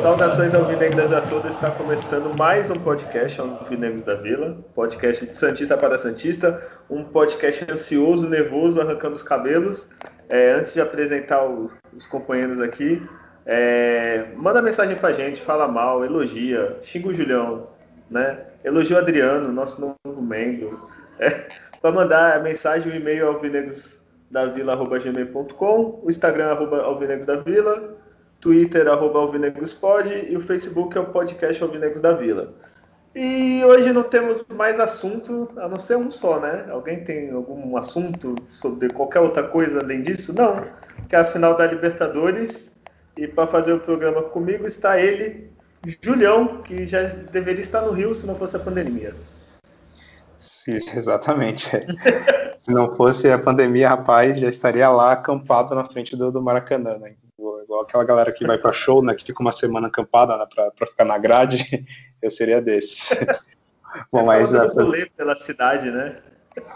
Saudações alvinegras a todos, está começando mais um podcast Alvinegros da Vila, podcast de Santista para Santista, um podcast ansioso, nervoso, arrancando os cabelos. É, antes de apresentar o, os companheiros aqui, é, manda mensagem pra gente, fala mal, elogia, xinga o Julião, né? Elogia o Adriano, nosso novo membro. É, para mandar a mensagem, o e-mail é alvinegrosdavila.gmail.com, o Instagram é alvinegrosdavila, Twitter, arroba alvinegrospod, e o Facebook é o podcast Alvinegros da Vila. E hoje não temos mais assunto, a não ser um só, né? Alguém tem algum assunto sobre qualquer outra coisa além disso? Não, que é a final da Libertadores. E para fazer o programa comigo está ele, Julião, que já deveria estar no Rio se não fosse a pandemia. Isso, exatamente. se não fosse a pandemia, rapaz, já estaria lá acampado na frente do, do Maracanã, né? Igual aquela galera que vai para show, né, que fica uma semana acampada né, para ficar na grade, eu seria desses. Bom, mas a... pela cidade, né?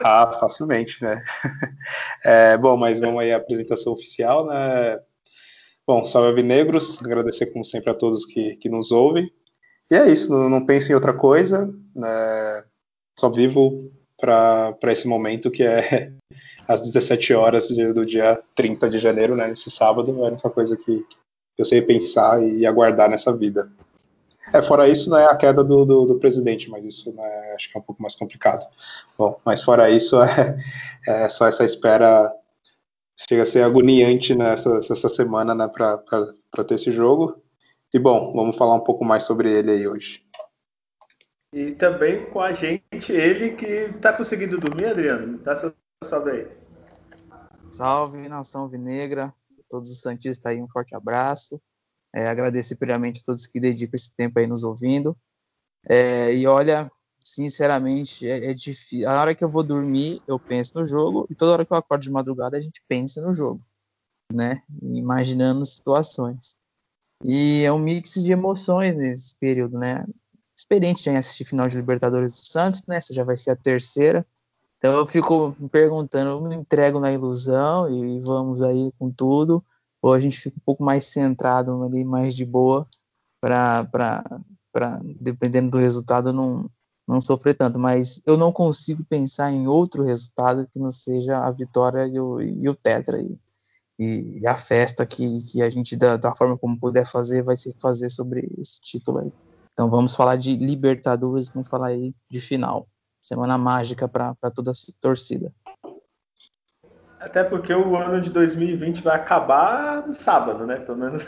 Ah, facilmente, né? É, bom, mas vamos aí à apresentação oficial, né? Bom, salve Avinegros, agradecer como sempre a todos que, que nos ouvem. E é isso, não, não penso em outra coisa, né? só vivo para esse momento que é às 17 horas do dia 30 de janeiro, né, esse sábado, é a única coisa que eu sei pensar e aguardar nessa vida. É, fora isso, né, a queda do, do, do presidente, mas isso né, acho que é um pouco mais complicado. Bom, mas fora isso, é, é só essa espera chega a ser agoniante nessa essa semana né, para ter esse jogo. E bom, vamos falar um pouco mais sobre ele aí hoje. E também com a gente, ele que está conseguindo dormir, Adriano. Seu salve aí. Salve, nação vinegra, todos os santistas aí, um forte abraço. É, agradecer primeiramente a todos que dedicam esse tempo aí nos ouvindo. É, e olha, sinceramente, é, é, difícil. A hora que eu vou dormir, eu penso no jogo, e toda hora que eu acordo de madrugada, a gente pensa no jogo, né? Imaginando situações. E é um mix de emoções nesse período, né? Experiente em assistir final de Libertadores do Santos, né? Essa já vai ser a terceira. Então eu fico me perguntando, eu me entrego na ilusão e vamos aí com tudo, ou a gente fica um pouco mais centrado ali, mais de boa, para, dependendo do resultado, não, não sofrer tanto. Mas eu não consigo pensar em outro resultado que não seja a vitória e o, e o Tetra. E, e a festa que, que a gente, da, da forma como puder fazer, vai que fazer sobre esse título aí. Então vamos falar de Libertadores, vamos falar aí de final semana mágica para toda a torcida. Até porque o ano de 2020 vai acabar no sábado, né? Pelo menos.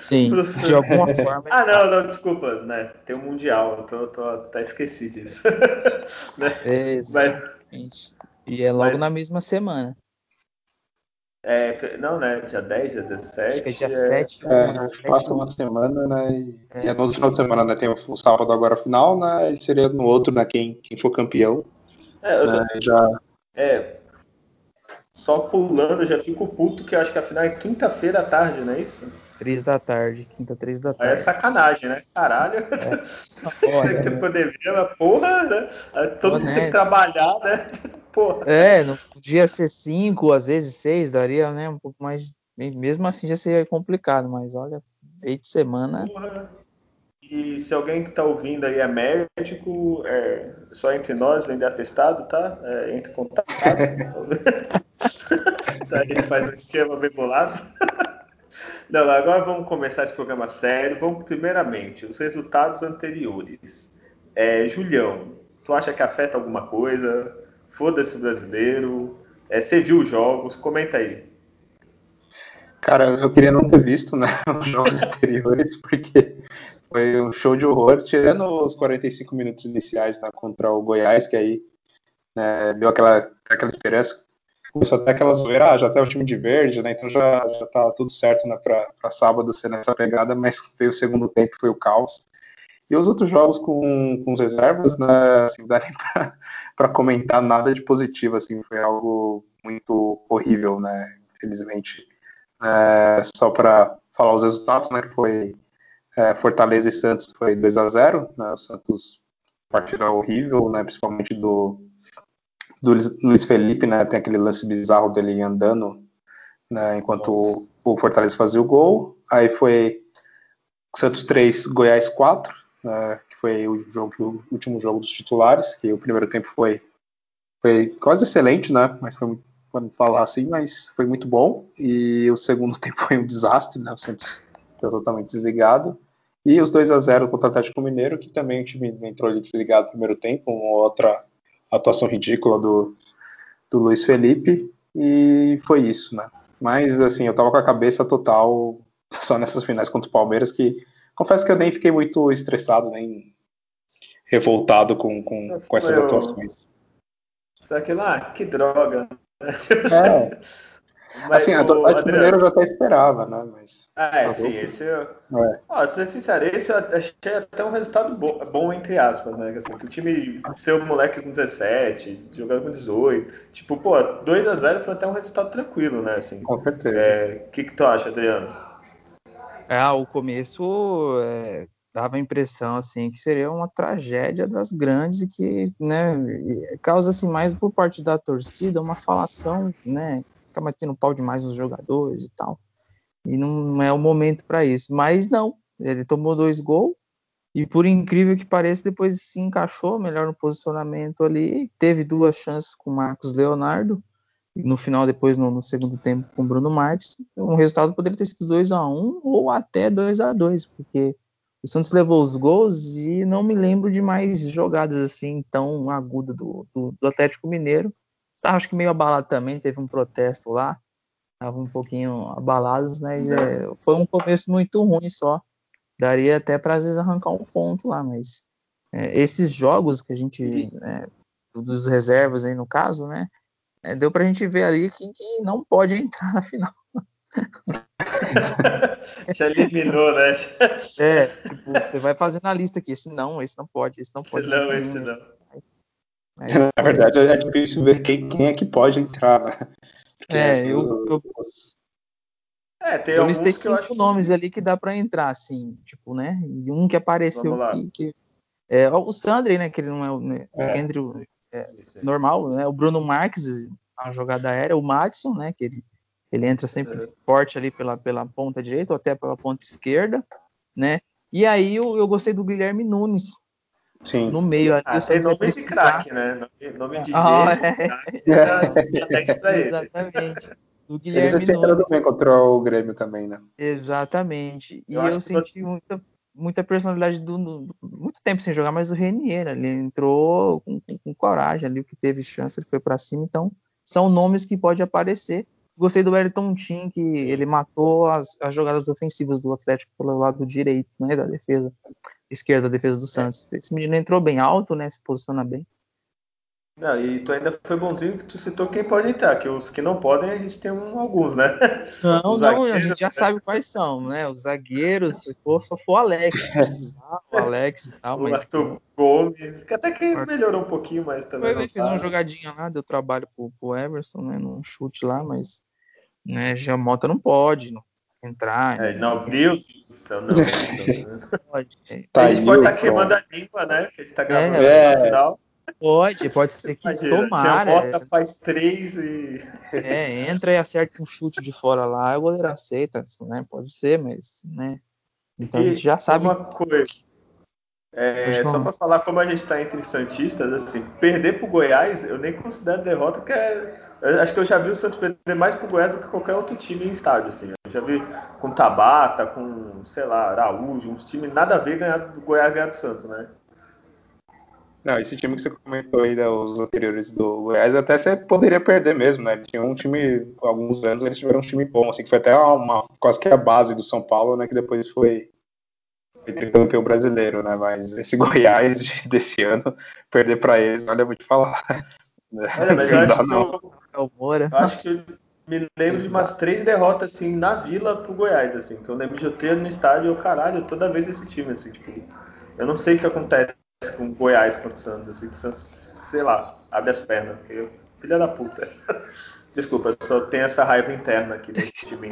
Sim, de alguma forma. ah, não, não, desculpa, né? Tem o um Mundial, eu tô, tô, até esqueci disso. né? Exatamente. Mas, e é logo mas, na mesma semana. É, não, né? Dia 10, dia 17. Acho que é dia 7. É, é, passa uma semana, né? E é. é no final de semana, né? Tem o, o, sábado agora final, né? E seria no outro, né? Quem, quem for campeão. É, eu né, já... É. Só pulando, eu já fico puto que eu acho que a final é quinta-feira à tarde, não é isso? 3 da tarde, quinta, 3 da tarde. É sacanagem, né? Caralho. É. Tem que poder ver, mas porra, né? Todo mundo tem que trabalhar, né? Porra. É, no podia ser 5, às vezes 6, daria, né? Um pouco mais. Mesmo assim já seria complicado, mas olha, meio de semana. Porra. E se alguém que está ouvindo aí é médico, é só entre nós, vender atestado, tá? É, entre em contato. tá, a gente faz um esquema bem bolado. Não, agora vamos começar esse programa sério. Vamos primeiramente os resultados anteriores. É, Julião, tu acha que afeta alguma coisa? Foda-se brasileiro. É, você viu os jogos? Comenta aí. Cara, eu queria não ter visto né, os jogos anteriores, porque foi um show de horror, tirando os 45 minutos iniciais né, contra o Goiás, que aí né, deu aquela, aquela esperança começou até aquela zoeira, ah, já tá o time de verde, né? Então já, já tá tudo certo né, para sábado ser nessa pegada, mas veio o segundo tempo, foi o caos. E os outros jogos com, com reservas, né, assim, não dá para comentar nada de positivo, assim, foi algo muito horrível, né? Infelizmente, É, só para falar os resultados, né? Que foi é, Fortaleza e Santos foi 2 a 0 né, O Santos partida horrível, né? Principalmente do, do Luiz Felipe, né? Tem aquele lance bizarro dele andando, né? Enquanto o, o Fortaleza fazia o gol. Aí foi Santos 3, Goiás 4, né, que foi o, jogo, o último jogo dos titulares, que o primeiro tempo foi, foi quase excelente, né? Mas foi vamos falar assim, mas foi muito bom. E o segundo tempo foi um desastre, né? O Santos ficou totalmente desligado. E os 2 a 0 contra o Atlético Mineiro, que também o time entrou ali desligado no primeiro tempo, uma outra atuação ridícula do, do Luiz Felipe, e foi isso, né? Mas, assim, eu tava com a cabeça total só nessas finais contra o Palmeiras, que confesso que eu nem fiquei muito estressado, nem revoltado com, com, com essas atuações. Só que lá, que droga. É. Mas assim, o Atlético Mineiro eu já até esperava, né? Mas, ah, é, sim, esse eu... É. Ó, ser sincero, esse eu achei até um resultado bom, bom entre aspas, né? Assim, que o time ser um moleque com 17, jogando com 18, tipo, pô, 2x0 foi até um resultado tranquilo, né? Assim, com certeza. O é, que, que tu acha, Adriano? É, o começo é, dava a impressão assim que seria uma tragédia das grandes e que né, causa assim mais por parte da torcida uma falação, né, fica batendo pau demais nos jogadores e tal. E não é o momento para isso. Mas não, ele tomou dois gols e por incrível que pareça depois se encaixou melhor no posicionamento ali, teve duas chances com o Marcos Leonardo no final, depois no, no, segundo tempo com o Bruno Marques, o resultado poderia ter sido 2 a 1 ou até 2 a 2 porque o Santos levou os gols e não me lembro de mais jogadas assim tão agudas do, do, do Atlético Mineiro. Estava acho que meio abalado também, teve um protesto lá, estava um pouquinho abalados, mas é, foi um começo muito ruim só. Daria até para às vezes arrancar um ponto lá, mas é, esses jogos que a gente, é, dos reservas aí no caso, né? É, deu pra gente ver ali quem que não pode entrar na final. Já eliminou, né? É, tipo, você vai fazendo a lista aqui, esse não, esse não pode, esse não pode. Esse não, esse não. Na verdade, é difícil ver quem, quem é que pode entrar, né? Porque é, assim, eu, eu, é, tem eu listei cinco acho... nomes ali que dá para entrar, assim, tipo, né? E um que apareceu que, que, é o Sandri, né? Que ele não é o né, é. Andrew, é, normal, né? O Bruno Marques, a jogada aérea, o Madison, né? Que ele, ele entra sempre forte ali pela, pela ponta direita ou até pela ponta esquerda, né? E aí eu, eu gostei do Guilherme Nunes. Sim. No meio ali. Ah, tem nome precisar... de craque, né? Nome de ah, é. Exatamente. O Guilherme Ele já tinha Nunes. bem contra o Grêmio também, né? Exatamente. E eu, eu senti você... muita muita personalidade do, do, muito tempo sem jogar, mas o Renier ele entrou com, com, com, coragem ali, o que teve chance, ele foi para cima, então são nomes que pode aparecer. Gostei do Wellington Tim, que ele matou as, as, jogadas ofensivas do Atlético pelo lado direito, né, da defesa, esquerda da defesa do Santos. Esse menino entrou bem alto, né, se posiciona bem. Não, e tu ainda foi bonzinho que tu citou quem pode entrar, que os que não podem a gente tem um, alguns, né? Não, não, a gente já sabe quais são, né? Os zagueiros, se for, só for o Alex, o Alex e tal, o mas. Arthur Gomes, que até que melhorou um pouquinho, mas também. Ele fez tá. uma jogadinha lá, deu trabalho pro, pro Everson, né? Num chute lá, mas. Né, já Mota não pode não entrar. É, né? não, meu Deus do céu, não. não pode. Tá a gente pode estar tá queimando a língua, né? Que a gente tá gravando é, no final. Pode, pode ser que Imagina, tomara. Bota, faz três e. É, entra e acerta um chute de fora lá, o goleiro aceita, né? Pode ser, mas, né? Então e a gente já sabe. Uma coisa. É, só para falar como a gente está entre Santistas, assim, perder para o Goiás, eu nem considero derrota, que é. Acho que eu já vi o Santos perder mais para o Goiás do que qualquer outro time em estádio. Assim. Eu já vi com Tabata, com, sei lá, Araújo, uns times nada a ver ganhar do Goiás ganhar do Santos, né? Não, esse time que você comentou aí, né, os anteriores do Goiás, até você poderia perder mesmo, né? Tinha um time, há alguns anos, eles tiveram um time bom, assim, que foi até uma, quase que a base do São Paulo, né? Que depois foi, foi campeão brasileiro, né? Mas esse Goiás desse ano, perder para eles, olha, eu vou te falar. Olha, mas eu acho, que eu, eu acho que me lembro de umas três derrotas, assim, na Vila pro Goiás, assim, que eu lembro de eu ter no estádio, eu, caralho, toda vez esse time, assim, tipo, eu não sei o que acontece com Goiás contra o Santos, assim, o Santos, sei lá, abre as pernas, porque filha da puta. Desculpa, só tem essa raiva interna aqui desse time.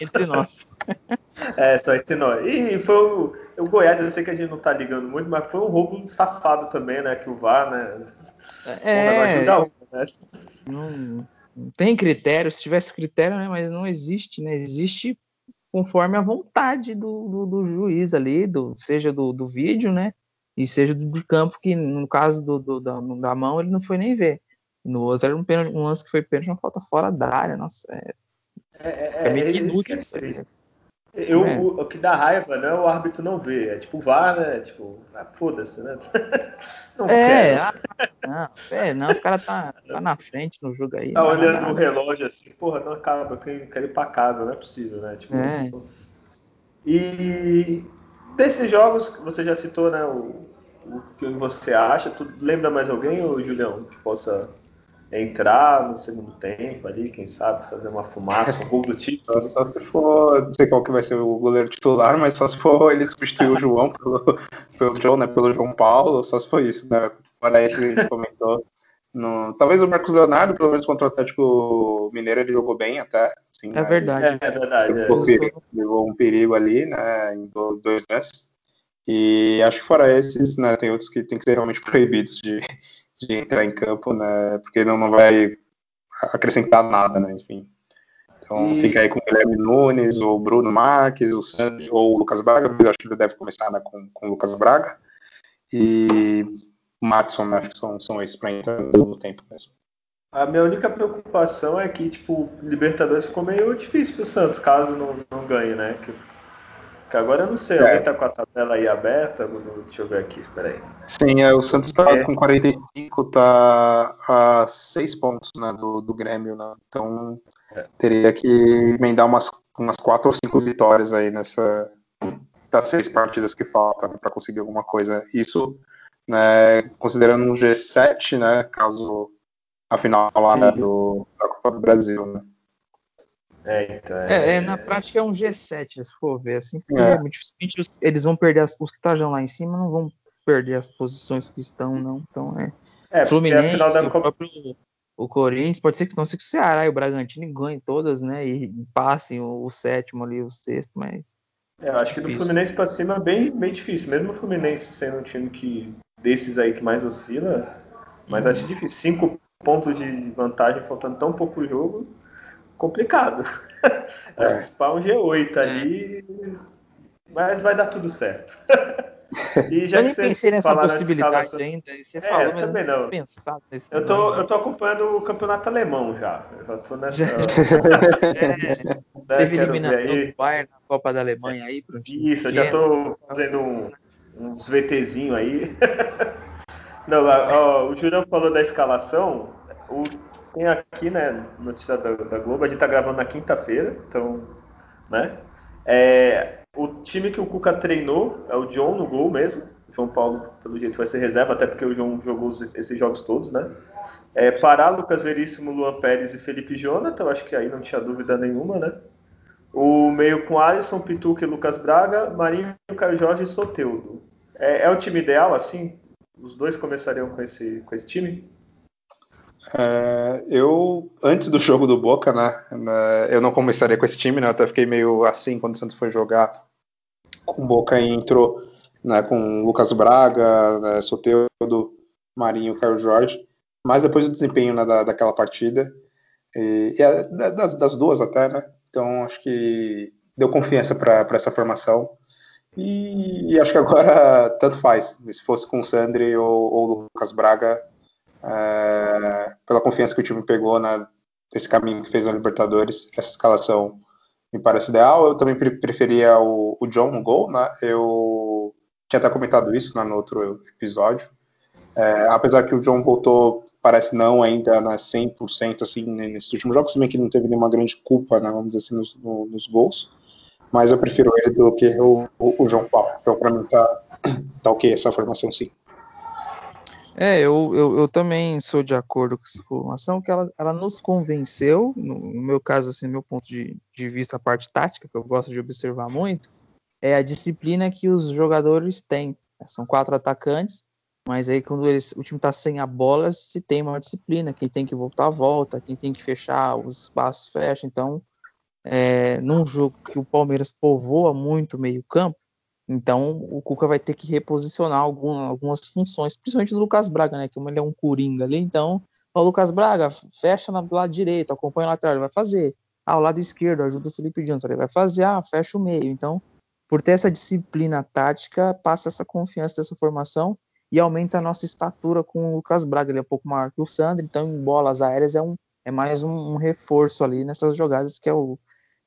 entre nós. É, só entre nós. E foi o, o Goiás, eu sei que a gente não tá ligando muito, mas foi um roubo safado também, né? Que o VAR, né? É, não né? Não, não tem critério, se tivesse critério, né? Mas não existe, né? Existe conforme a vontade do, do, do juiz ali, do, seja do, do vídeo, né? E seja do, do campo, que no caso do, do da, da mão ele não foi nem ver. No outro era um, pênalti, um lance que foi pênalti, uma falta fora da área. Nossa, é, é, é, é meio é inútil. Eu, é. o, o, que dá raiva não é o árbitro não ver, é tipo o VAR, né? Tipo, ah, foda-se, né? Não é, ah, não, é, não, os caras tá, tá na frente no jogo aí. Tá olhando o relógio assim, porra, não acaba, eu quero ir pra casa, não é possível, né? Tipo, é. E desses jogos que você já citou, né? O, o que você acha? Tu lembra mais alguém, ou Julião, que possa entrar no segundo tempo ali, quem sabe, fazer uma fumaça, um gol do título. Só, se for, não sei qual que vai ser o goleiro titular, mas só se for ele substituir o João pelo, pelo João, né, pelo João Paulo, só se for isso, né? Fora esse que a gente comentou. No, talvez o Marcos Leonardo, pelo menos contra o Atlético Mineiro, ele jogou bem até. Assim, é, verdade. é, é verdade. Levou, é. Perigo, levou um perigo ali, né? Em dois lances. E acho que fora esses, né, tem outros que tem que ser realmente proibidos de, de entrar em campo, né? Porque não, não vai acrescentar nada, né? Enfim. Então e... fica aí com o Guilherme Nunes, o Bruno Marques, o Sandro, ou o Lucas Braga, mas acho que ele deve começar né, com, com o Lucas Braga. E o Matson, né? São, são esses para entrar no tempo mesmo. A minha única preocupação é que, tipo, Libertadores ficou meio difícil pro Santos, caso não, não ganhe, né? Que que agora eu não sei, é. alguém tá com a tabela aí aberta? Deixa eu ver aqui, espera aí. Sim, é, o Santos tá é. com 45, tá a 6 pontos né, do, do Grêmio, né? Então é. teria que emendar umas, umas 4 ou 5 vitórias aí nessa das seis partidas que faltam né, para conseguir alguma coisa. Isso, né, considerando um G7, né, caso a final lá né, do, da Copa do Brasil, né? É, então, é, é, é, na prática é um G7, se for ver assim, porque é. dificilmente eles vão perder as, os que estão lá em cima não vão perder as posições que estão, não. Então é. é Fluminense, da... o, próprio, o Corinthians, pode ser que não sei que o Ceará e o Bragantino ganhem todas, né? E, passem o, o, sétimo ali, o sexto, mas. É, eu acho que do Fluminense para cima é bem, bem difícil. Mesmo o Fluminense sendo um time que desses aí que mais oscila, mas acho difícil. Cinco pontos de vantagem faltando tão pouco jogo complicado. É. Acho que um G8 ali, mas vai dar tudo certo. E já eu nem pensei nessa possibilidade ainda. Você é, falou, mas também não. Pensado nesse eu, tô, eu tô acompanhando o campeonato alemão já. Eu já tô nessa. é, teve eliminação do Bayern na Copa da Alemanha aí. Pro Isso, eu já tô fazendo um, uns VTzinho aí. Não, ó, o Julião falou da escalação. O tem aqui, né, notícia da, da Globo, a gente tá gravando na quinta-feira, então, né? É, o time que o Cuca treinou é o John no gol mesmo. João Paulo, pelo jeito, vai ser reserva, até porque o João jogou esses jogos todos, né? É, Pará, Lucas Veríssimo, Luan Pérez e Felipe Jonathan, acho que aí não tinha dúvida nenhuma, né? O meio com Alisson, Pituca e Lucas Braga, Marinho, Caio Jorge e Soteudo. É, é o time ideal, assim? Os dois começariam com esse, com esse time? É, eu, antes do jogo do Boca, né, né, eu não começaria com esse time, né, eu até fiquei meio assim quando o Santos foi jogar com o Boca e entrou né, com Lucas Braga, né, Soteudo, Marinho, Caio Jorge, mas depois do desempenho né, da, daquela partida, e, e a, das, das, duas até, né, então acho que deu confiança para essa formação, e, e, acho que agora tanto faz, se fosse com o Sandri ou, ou Lucas Braga, é, pela confiança que o time pegou na, nesse caminho que fez na Libertadores. Essa escalação me parece ideal. Eu também preferia o, o John no gol, né? Eu tinha até comentado isso né, no outro episódio. É, apesar que o John voltou, parece não ainda na né, 100% assim, nesses últimos jogos, também que não teve nenhuma grande culpa, né, vamos dizer assim, nos, no, nos gols. Mas eu prefiro ele do que o, o, o João Paulo. Então, para mim, tá, tá ok essa formação, sim. É, eu, eu, eu, também sou de acordo com essa formação, que ela, ela nos convenceu, no, meu caso, assim, meu ponto de, de vista, a parte tática, que eu gosto de observar muito, é a disciplina que os jogadores têm. São quatro atacantes, Mas aí quando eles, o time está sem a bola, se tem uma disciplina, quem tem que voltar volta, quem tem que fechar, os espaços fecha. Então, é, num jogo que o Palmeiras povoa muito meio campo, então o Cuca vai ter que reposicionar algum, algumas funções, principalmente do Lucas Braga, né? Que ele é um coringa ali, então o Lucas Braga fecha no lado direito, acompanha lá atrás, ele vai fazer. Ah, o lado esquerdo ajuda o Felipe Johnson, ele vai fazer, ah, fecha o meio. Então, por ter essa disciplina tática, passa essa confiança dessa formação e aumenta a nossa estatura com o Lucas Braga. Ele é um pouco maior que o Sandro, então em bolas aéreas é, um, é mais um, um, reforço ali nessas jogadas que é, o,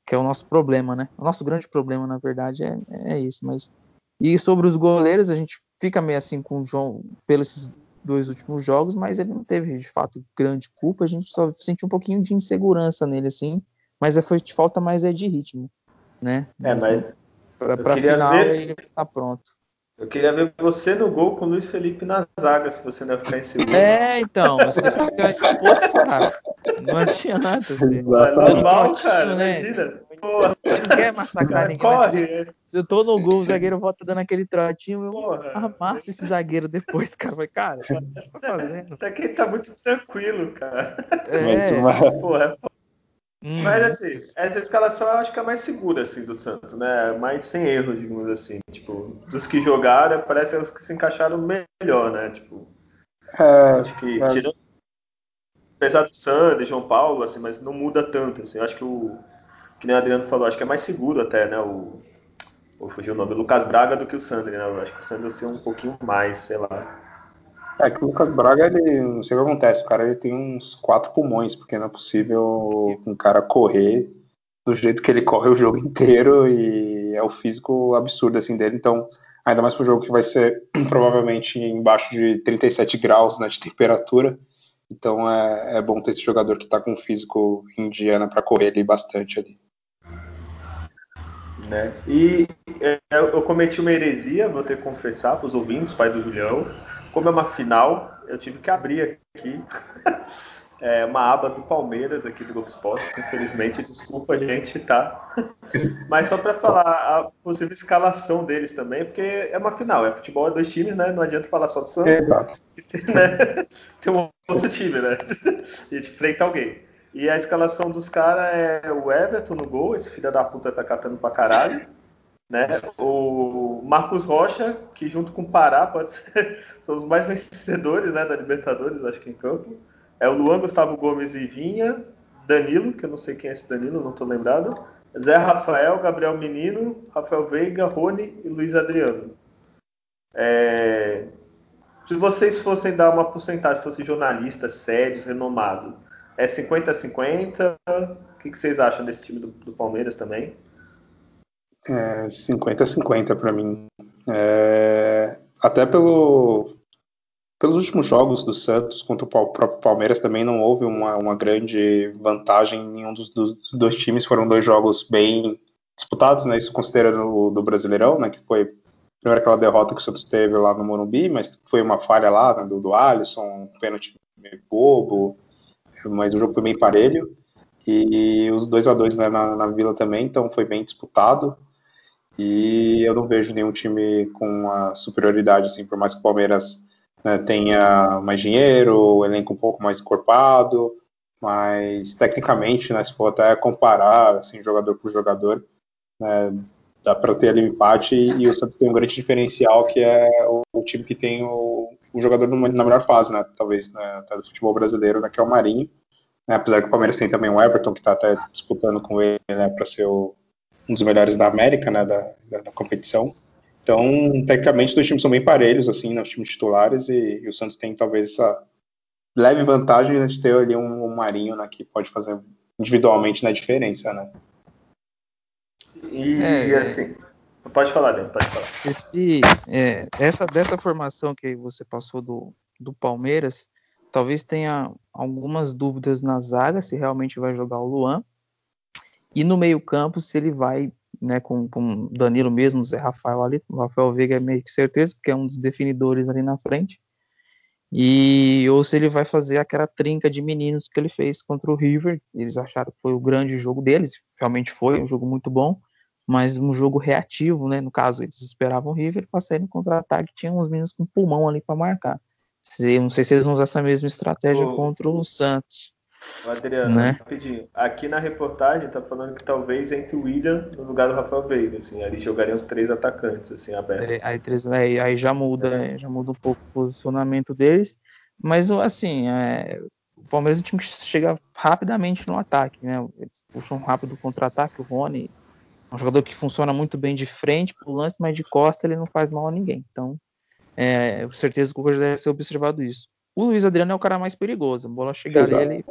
que é o nosso problema, né? O nosso grande problema, na verdade, é, é isso. Mas E sobre os goleiros, a gente fica meio assim com o João pelos dois últimos jogos, mas ele não teve de fato grande culpa. A gente só sentiu um pouquinho de insegurança nele, assim. Mas é, foi, falta mais é de ritmo, né? É, mas. Para final ver... ele tá pronto. Eu queria ver você no gol com o Luiz Felipe na zaga, se você não ia ficar inseguro. É, então, você fica exposto, cara. Não adianta. Filho. Normal, cara, né? imagina. Porra. Não quer massacrar ninguém. Corre. Se eu tô no gol, o zagueiro volta dando aquele trotinho, eu Porra. amasso esse zagueiro depois, cara. Mas, cara, o que tá fazendo? Até que ele tá muito tranquilo, cara. É. Porra, é Hum, Mas assim, essa escalação eu acho que é a mais segura assim do Santos, né? Mais sem erro, digamos assim. Tipo, dos que jogaram, parece os que se encaixaram melhor, né? Tipo, é, acho que é. tirando apesar do Sander, João Paulo, assim, mas não muda tanto, assim. Eu acho que o que nem o Adriano falou, acho que é mais seguro até, né? O vou fugir o nome, o Lucas Braga do que o Sander, né? Eu acho que o Sander assim, um pouquinho mais, sei lá. É que o Lucas Braga, ele, não sei o que acontece, o cara ele tem uns quatro pulmões, porque não é possível um cara correr do jeito que ele corre o jogo inteiro e é o físico absurdo assim dele, então ainda mais para o jogo que vai ser provavelmente embaixo de 37 graus né, de temperatura, então é, é bom ter esse jogador que está com físico indiana para correr ali bastante ali. Né? E é, eu cometi uma heresia, vou ter que confessar para os ouvintes, pai do Julião, como é uma final, eu tive que abrir aqui é, uma aba do Palmeiras aqui do Globo Esporte. Infelizmente, desculpa, gente, tá? Mas só para falar a possível escalação deles também, porque é uma final, é futebol, é dois times, né? Não adianta falar só do Santos. Exato. Né? Tem um outro time, né? A gente enfrenta alguém. E a escalação dos caras é o Everton no gol, esse filho da puta tá catando pra caralho né? O Marcos Rocha, que junto com o Pará pode ser, são os mais vencedores né, da Libertadores, acho que em campo. É o Luan Gustavo Gomes e Vinha, Danilo, que eu não sei quem é esse Danilo, não estou lembrado. Zé Rafael, Gabriel Menino, Rafael Veiga, Rony e Luiz Adriano. É... Se vocês fossem dar uma porcentagem, fossem jornalistas sérios, renomados, é 50-50? O que, vocês acham desse time do, do Palmeiras também? É 50-50 para mim. É, até pelo, pelos últimos jogos do Santos contra o próprio Palmeiras também não houve uma, uma grande vantagem em nenhum dos, dos, dois times. Foram dois jogos bem disputados, né? Isso considerando do Brasileirão, né? Que foi primeiro aquela derrota que o Santos teve lá no Morumbi, mas foi uma falha lá né, do, do Alisson, um pênalti meio bobo, mas o jogo foi bem parelho. E os 2 a 2 né, na, na Vila também, então foi bem disputado. E eu não vejo nenhum time com a superioridade, assim, por mais que o Palmeiras né, tenha mais dinheiro, o elenco um pouco mais encorpado, mas tecnicamente, né, se for até comparar, assim, jogador por jogador, né, dá para ter ali um empate e o Santos tem um grande diferencial que é o, o time que tem o, o jogador numa, na melhor fase, né, talvez, né, do futebol brasileiro, né, que é o Marinho, né, apesar que o Palmeiras tem também o Everton, que está até disputando com ele, né, para ser o um dos melhores da América, né, da, da, da, competição. Então, tecnicamente, os dois times são bem parelhos, assim, nos times titulares, e, e, o Santos tem talvez essa leve vantagem de ter ali um, um Marinho, né, que pode fazer individualmente na diferença, né. E, é, é. assim, pode falar, Dani, pode falar. Esse, é, essa, dessa formação que você passou do, do Palmeiras, talvez tenha algumas dúvidas na zaga, se realmente vai jogar o Luan, e no meio-campo, se ele vai né, com, com Danilo mesmo, Zé Rafael ali, o Rafael Veiga é meio que certeza, porque é um dos definidores ali na frente. E ou se ele vai fazer aquela trinca de meninos que ele fez contra o River, eles acharam que foi o grande jogo deles, realmente foi um jogo muito bom. mas um jogo reativo, né? No caso, eles esperavam o River para sair no contra-ataque, tinham uns meninos com pulmão ali para marcar. Se, não sei se eles vão usar essa mesma estratégia contra o Santos. Adriano, né? rapidinho. Aqui na reportagem tá falando que talvez entre o William no lugar do Rafael Veiga, assim, ali jogariam os três atacantes, assim, abertos. Aí, três, aí, aí já muda, é. já muda um pouco o posicionamento deles, mas assim, é, o Palmeiras é um time que chega rapidamente no ataque, né? Eles puxam rápido o contra-ataque, o Rony é um jogador que funciona muito bem de frente pro lance, mas de costa ele não faz mal a ninguém. Então, é, com certeza o Cuca deve ter observado isso. O Luiz Adriano é o cara mais perigoso. A bola chegar nele, ele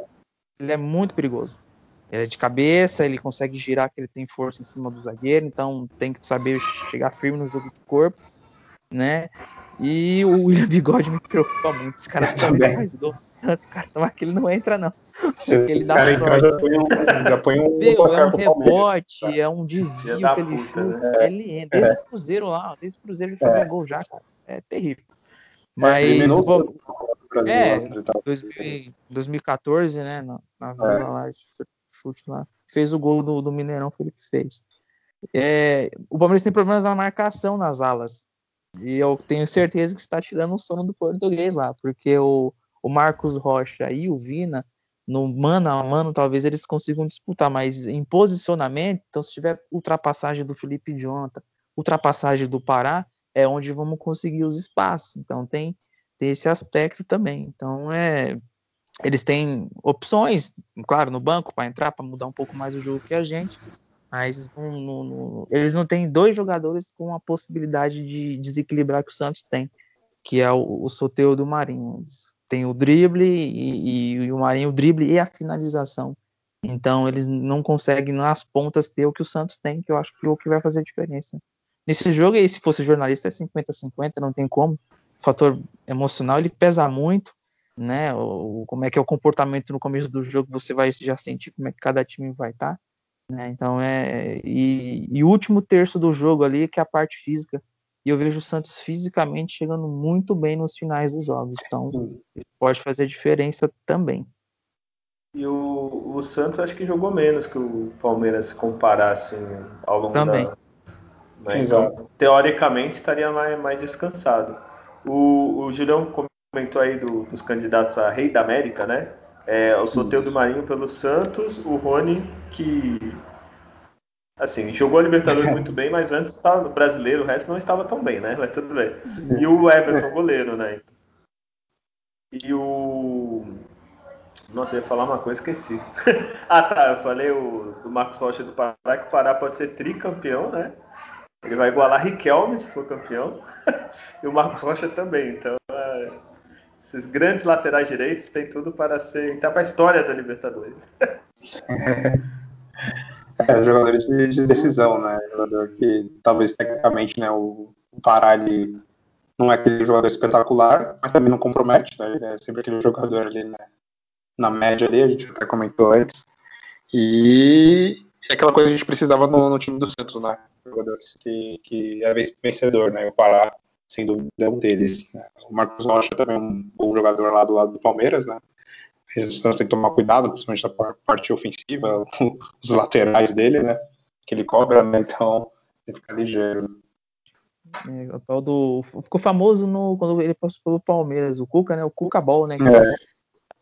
é muito perigoso. Ele é de cabeça, ele consegue girar, que ele tem força em cima do zagueiro, então tem que saber chegar firme no jogo de corpo, né? E o William Bigode me preocupa muito. Esse cara também faz gol. Esse cara tomar que ele não entra, não. ele dá cara sorte. Já põe um, já põe um, Meu, é um rebote, é um desvio que ele puta, chuta. Né? Ele entra. Desde é. o Cruzeiro lá, desde o Cruzeiro ele faz é. gol já, cara. É terrível. É, Mas. É, é 2014, né? Na, na é. lá, chute lá. Fez o gol do, do Mineirão, ele que fez. É, o Palmeiras tem problemas na marcação nas alas. E eu tenho certeza que está tirando o sono do português lá, porque o, o Marcos Rocha e o Vina, no mano a mano, talvez eles consigam disputar, mas em posicionamento, então se tiver ultrapassagem do Felipe Jonathan, ultrapassagem do Pará, é onde vamos conseguir os espaços. Então tem, tem esse aspecto também. Então é eles têm opções, claro, no banco para entrar, para mudar um pouco mais o jogo que a gente, mas no, no, eles não têm dois jogadores com a possibilidade de desequilibrar que o Santos tem, que é o, o do Marinho. Tem o drible e, e, e, o Marinho o drible e a finalização. Então eles não conseguem nas pontas ter o que o Santos tem, que eu acho que é o que vai fazer diferença. Nesse jogo, aí, se fosse jornalista, é 50-50, não tem como. O fator emocional ele pesa muito, né? O, como é que é o comportamento no começo do jogo, você vai já sentir como é que cada time vai estar. Tá, né? Então é. E, e o último terço do jogo ali, que é a parte física. E eu vejo o Santos fisicamente chegando muito bem nos finais dos jogos. Então pode fazer diferença também. E o, o Santos acho que jogou menos que o Palmeiras se comparar assim, ao longo também. da. Mas, então, teoricamente estaria mais, mais descansado. O, o Julião comentou aí do, dos candidatos a Rei da América, né? É, o Soteldo Marinho pelo Santos, o Rony, que assim, jogou a Libertadores muito bem, mas antes estava no brasileiro, o resto não estava tão bem, né? Mas tudo bem. E o Everton, goleiro, né? E o. Nossa, eu ia falar uma coisa, esqueci. ah, tá. Eu falei o, do Marcos Rocha do Pará, que o Pará pode ser tricampeão, né? Ele vai igualar Riquelme se for campeão. e o Marcos Rocha também. Então, é, esses grandes laterais direitos têm tudo para ser. entrar para a história da Libertadores. é, jogador de, de, decisão, né? Jogador que talvez tecnicamente né, o, o Pará ele não é aquele jogador espetacular, mas também não compromete, né? Ele é sempre aquele jogador ali né, na média ali, a gente até comentou antes. E é aquela coisa que a gente precisava no, no time do Santos, né? Jogadores que, que é vencedor, né? O Pará, sem dúvida, é um deles. Né? O Marcos Rocha também é um bom jogador lá do lado do Palmeiras, né? Eles têm que tomar cuidado, principalmente na parte ofensiva, os laterais dele, né? Que ele cobra, né? Então tem que ficar ligeiro. É, o tal do. Ficou famoso no, quando ele passou pelo Palmeiras, o Cuca, né? O Cuca Ball, né? Que é.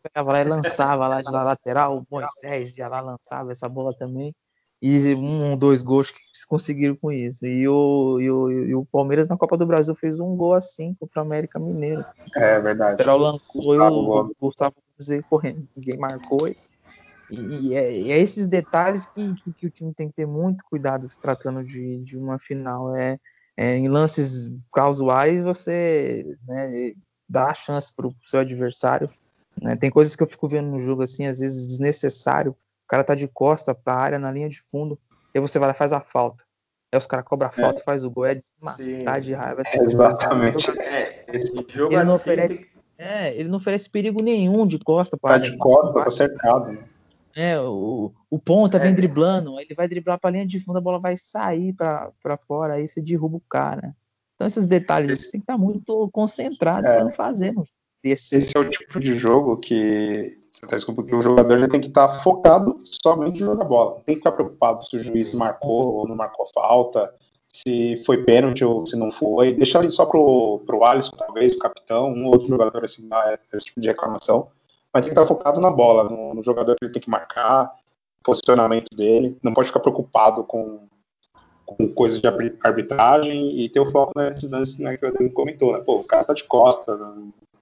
pegava lá e lançava lá de lateral, o Moisés ia lá, lançava essa bola também e um ou dois gols que conseguiram com isso. E o, e o, e o Palmeiras na Copa do Brasil fez um gol assim contra o América Mineiro. É verdade. O lançou e o Gustavo Cruzeiro correndo. Ninguém marcou. E, e, é, e, é, esses detalhes que, que, que, o time tem que ter muito cuidado se tratando de, de uma final. É, é em lances casuais você né, dá a chance para o seu adversário. Né? Tem coisas que eu fico vendo no jogo assim, às vezes desnecessário o cara tá de costa pra área, na linha de fundo, e aí você vai lá e faz a falta. Aí os caras cobram a falta e é. faz o gol, é de matar de raiva. É, exatamente. É, ele, não assim oferece, é, ele não oferece perigo nenhum de costa pra Tá área, de costa, tá cercado, né? É, o, o ponta é. vem driblando, ele vai driblar pra linha de fundo, a bola vai sair pra, pra fora, aí você derruba o cara. Então esses detalhes esse, tem que estar muito concentrado é. para não fazer. Esse... esse é o tipo de jogo que Porque o jogador já tem que estar focado somente em jogar bola. Não tem que ficar preocupado se o juiz marcou ou não marcou falta, se foi pênalti ou se não foi. Deixa ali só pro, pro Alisson, talvez, o capitão, um outro jogador assim, esse tipo de reclamação. Mas tem que estar focado na bola, no, no jogador que ele tem que marcar, posicionamento dele. Não pode ficar preocupado com, com coisas de arbitragem e ter o foco nesses lances né, que o Adriano comentou. Né? Pô, o cara tá de costa,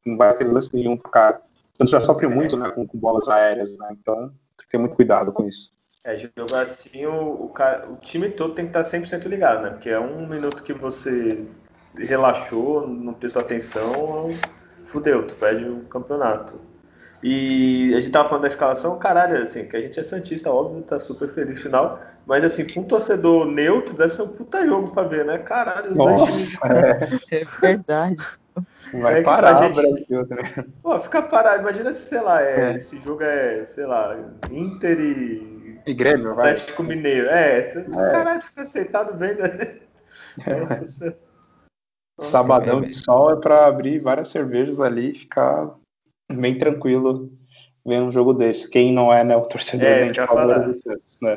não vai ter lance nenhum pro cara. Tanto já sofre muito né, com, com, bolas aéreas, né? Então tem que ter muito cuidado com isso. É, jogar assim, o, o, o, time todo tem que estar 100% ligado, né? Porque é um minuto que você relaxou, não prestou atenção, fudeu, tu perde o campeonato. E a gente tava falando da escalação, caralho, assim, que a gente é Santista, óbvio, tá super feliz no final. Mas assim, pra um torcedor neutro, deve ser um puta jogo pra ver, né? Caralho, os Nossa, dois times. É, é verdade. Vai é parar gente... o Brasil, né? Pô, fica parado. Imagina se, sei lá, é, é. esse jogo é, sei lá, Inter e. E Grêmio, vai. Atlético Mineiro. É, tu, é. caralho, fica aceitado vendo. Nossa, Sabadão de sol é pra abrir várias cervejas ali e ficar bem tranquilo vendo um jogo desse. Quem não é, né, o torcedor é, nem do Santos, né?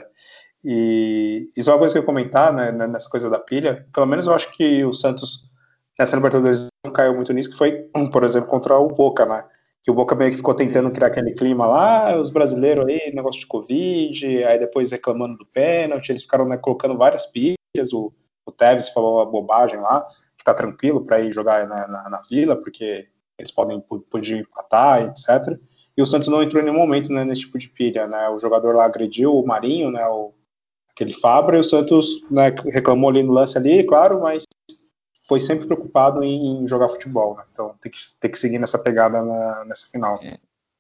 E isso é uma coisa que eu ia comentar, né, nessa coisa da pilha. Pelo menos eu acho que o Santos nessa Libertadores não caiu muito nisso, que foi, por exemplo, contra o Boca, né? Que o Boca meio que ficou tentando criar aquele clima lá, os brasileiros aí, negócio de Covid, aí depois reclamando do pênalti, eles ficaram né, colocando várias pilhas, o, o Tevez falou a bobagem lá, que tá tranquilo para ir jogar na, na, na, vila, porque eles podem podiam empatar, etc. E o Santos não entrou em nenhum momento né, nesse tipo de pilha, né? O jogador lá agrediu o Marinho, né? O, aquele Fabra, e o Santos né, reclamou ali no lance ali, claro, mas foi sempre preocupado em, em jogar futebol. Né? Então tem que, tem que seguir nessa pegada na, nessa final. É,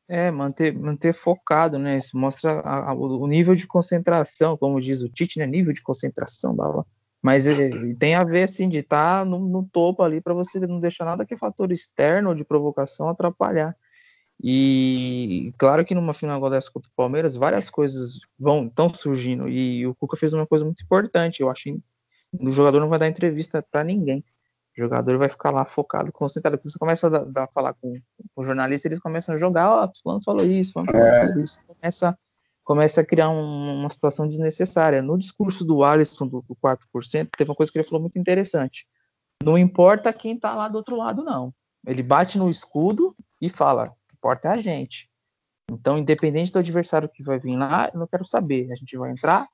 é, manter, manter focado, né? Isso mostra a, a, o nível de concentração, como diz o Tite, né? Nível de concentração, blá, blá. mas é, tem a ver assim de estar tá no, no, topo ali para você não deixar nada que fator externo ou de provocação atrapalhar. E claro que numa final dessa contra o Palmeiras, várias coisas vão estão surgindo e o Cuca fez uma coisa muito importante. Eu acho que o jogador não vai dar entrevista para ninguém. O jogador vai ficar lá focado, concentrado. Porque você começa a, a falar com, com o jornalista, eles começam a jogar, ó, oh, fulano falou isso, fulano falou isso. Começa, começa a criar um, uma situação desnecessária. No discurso do Alisson, do, do 4%, teve uma coisa que ele falou muito interessante. Não importa quem está lá do outro lado, não. Ele bate no escudo e fala, importa é a gente. Então, independente do adversário que vai vir lá, eu não quero saber. A gente vai entrar,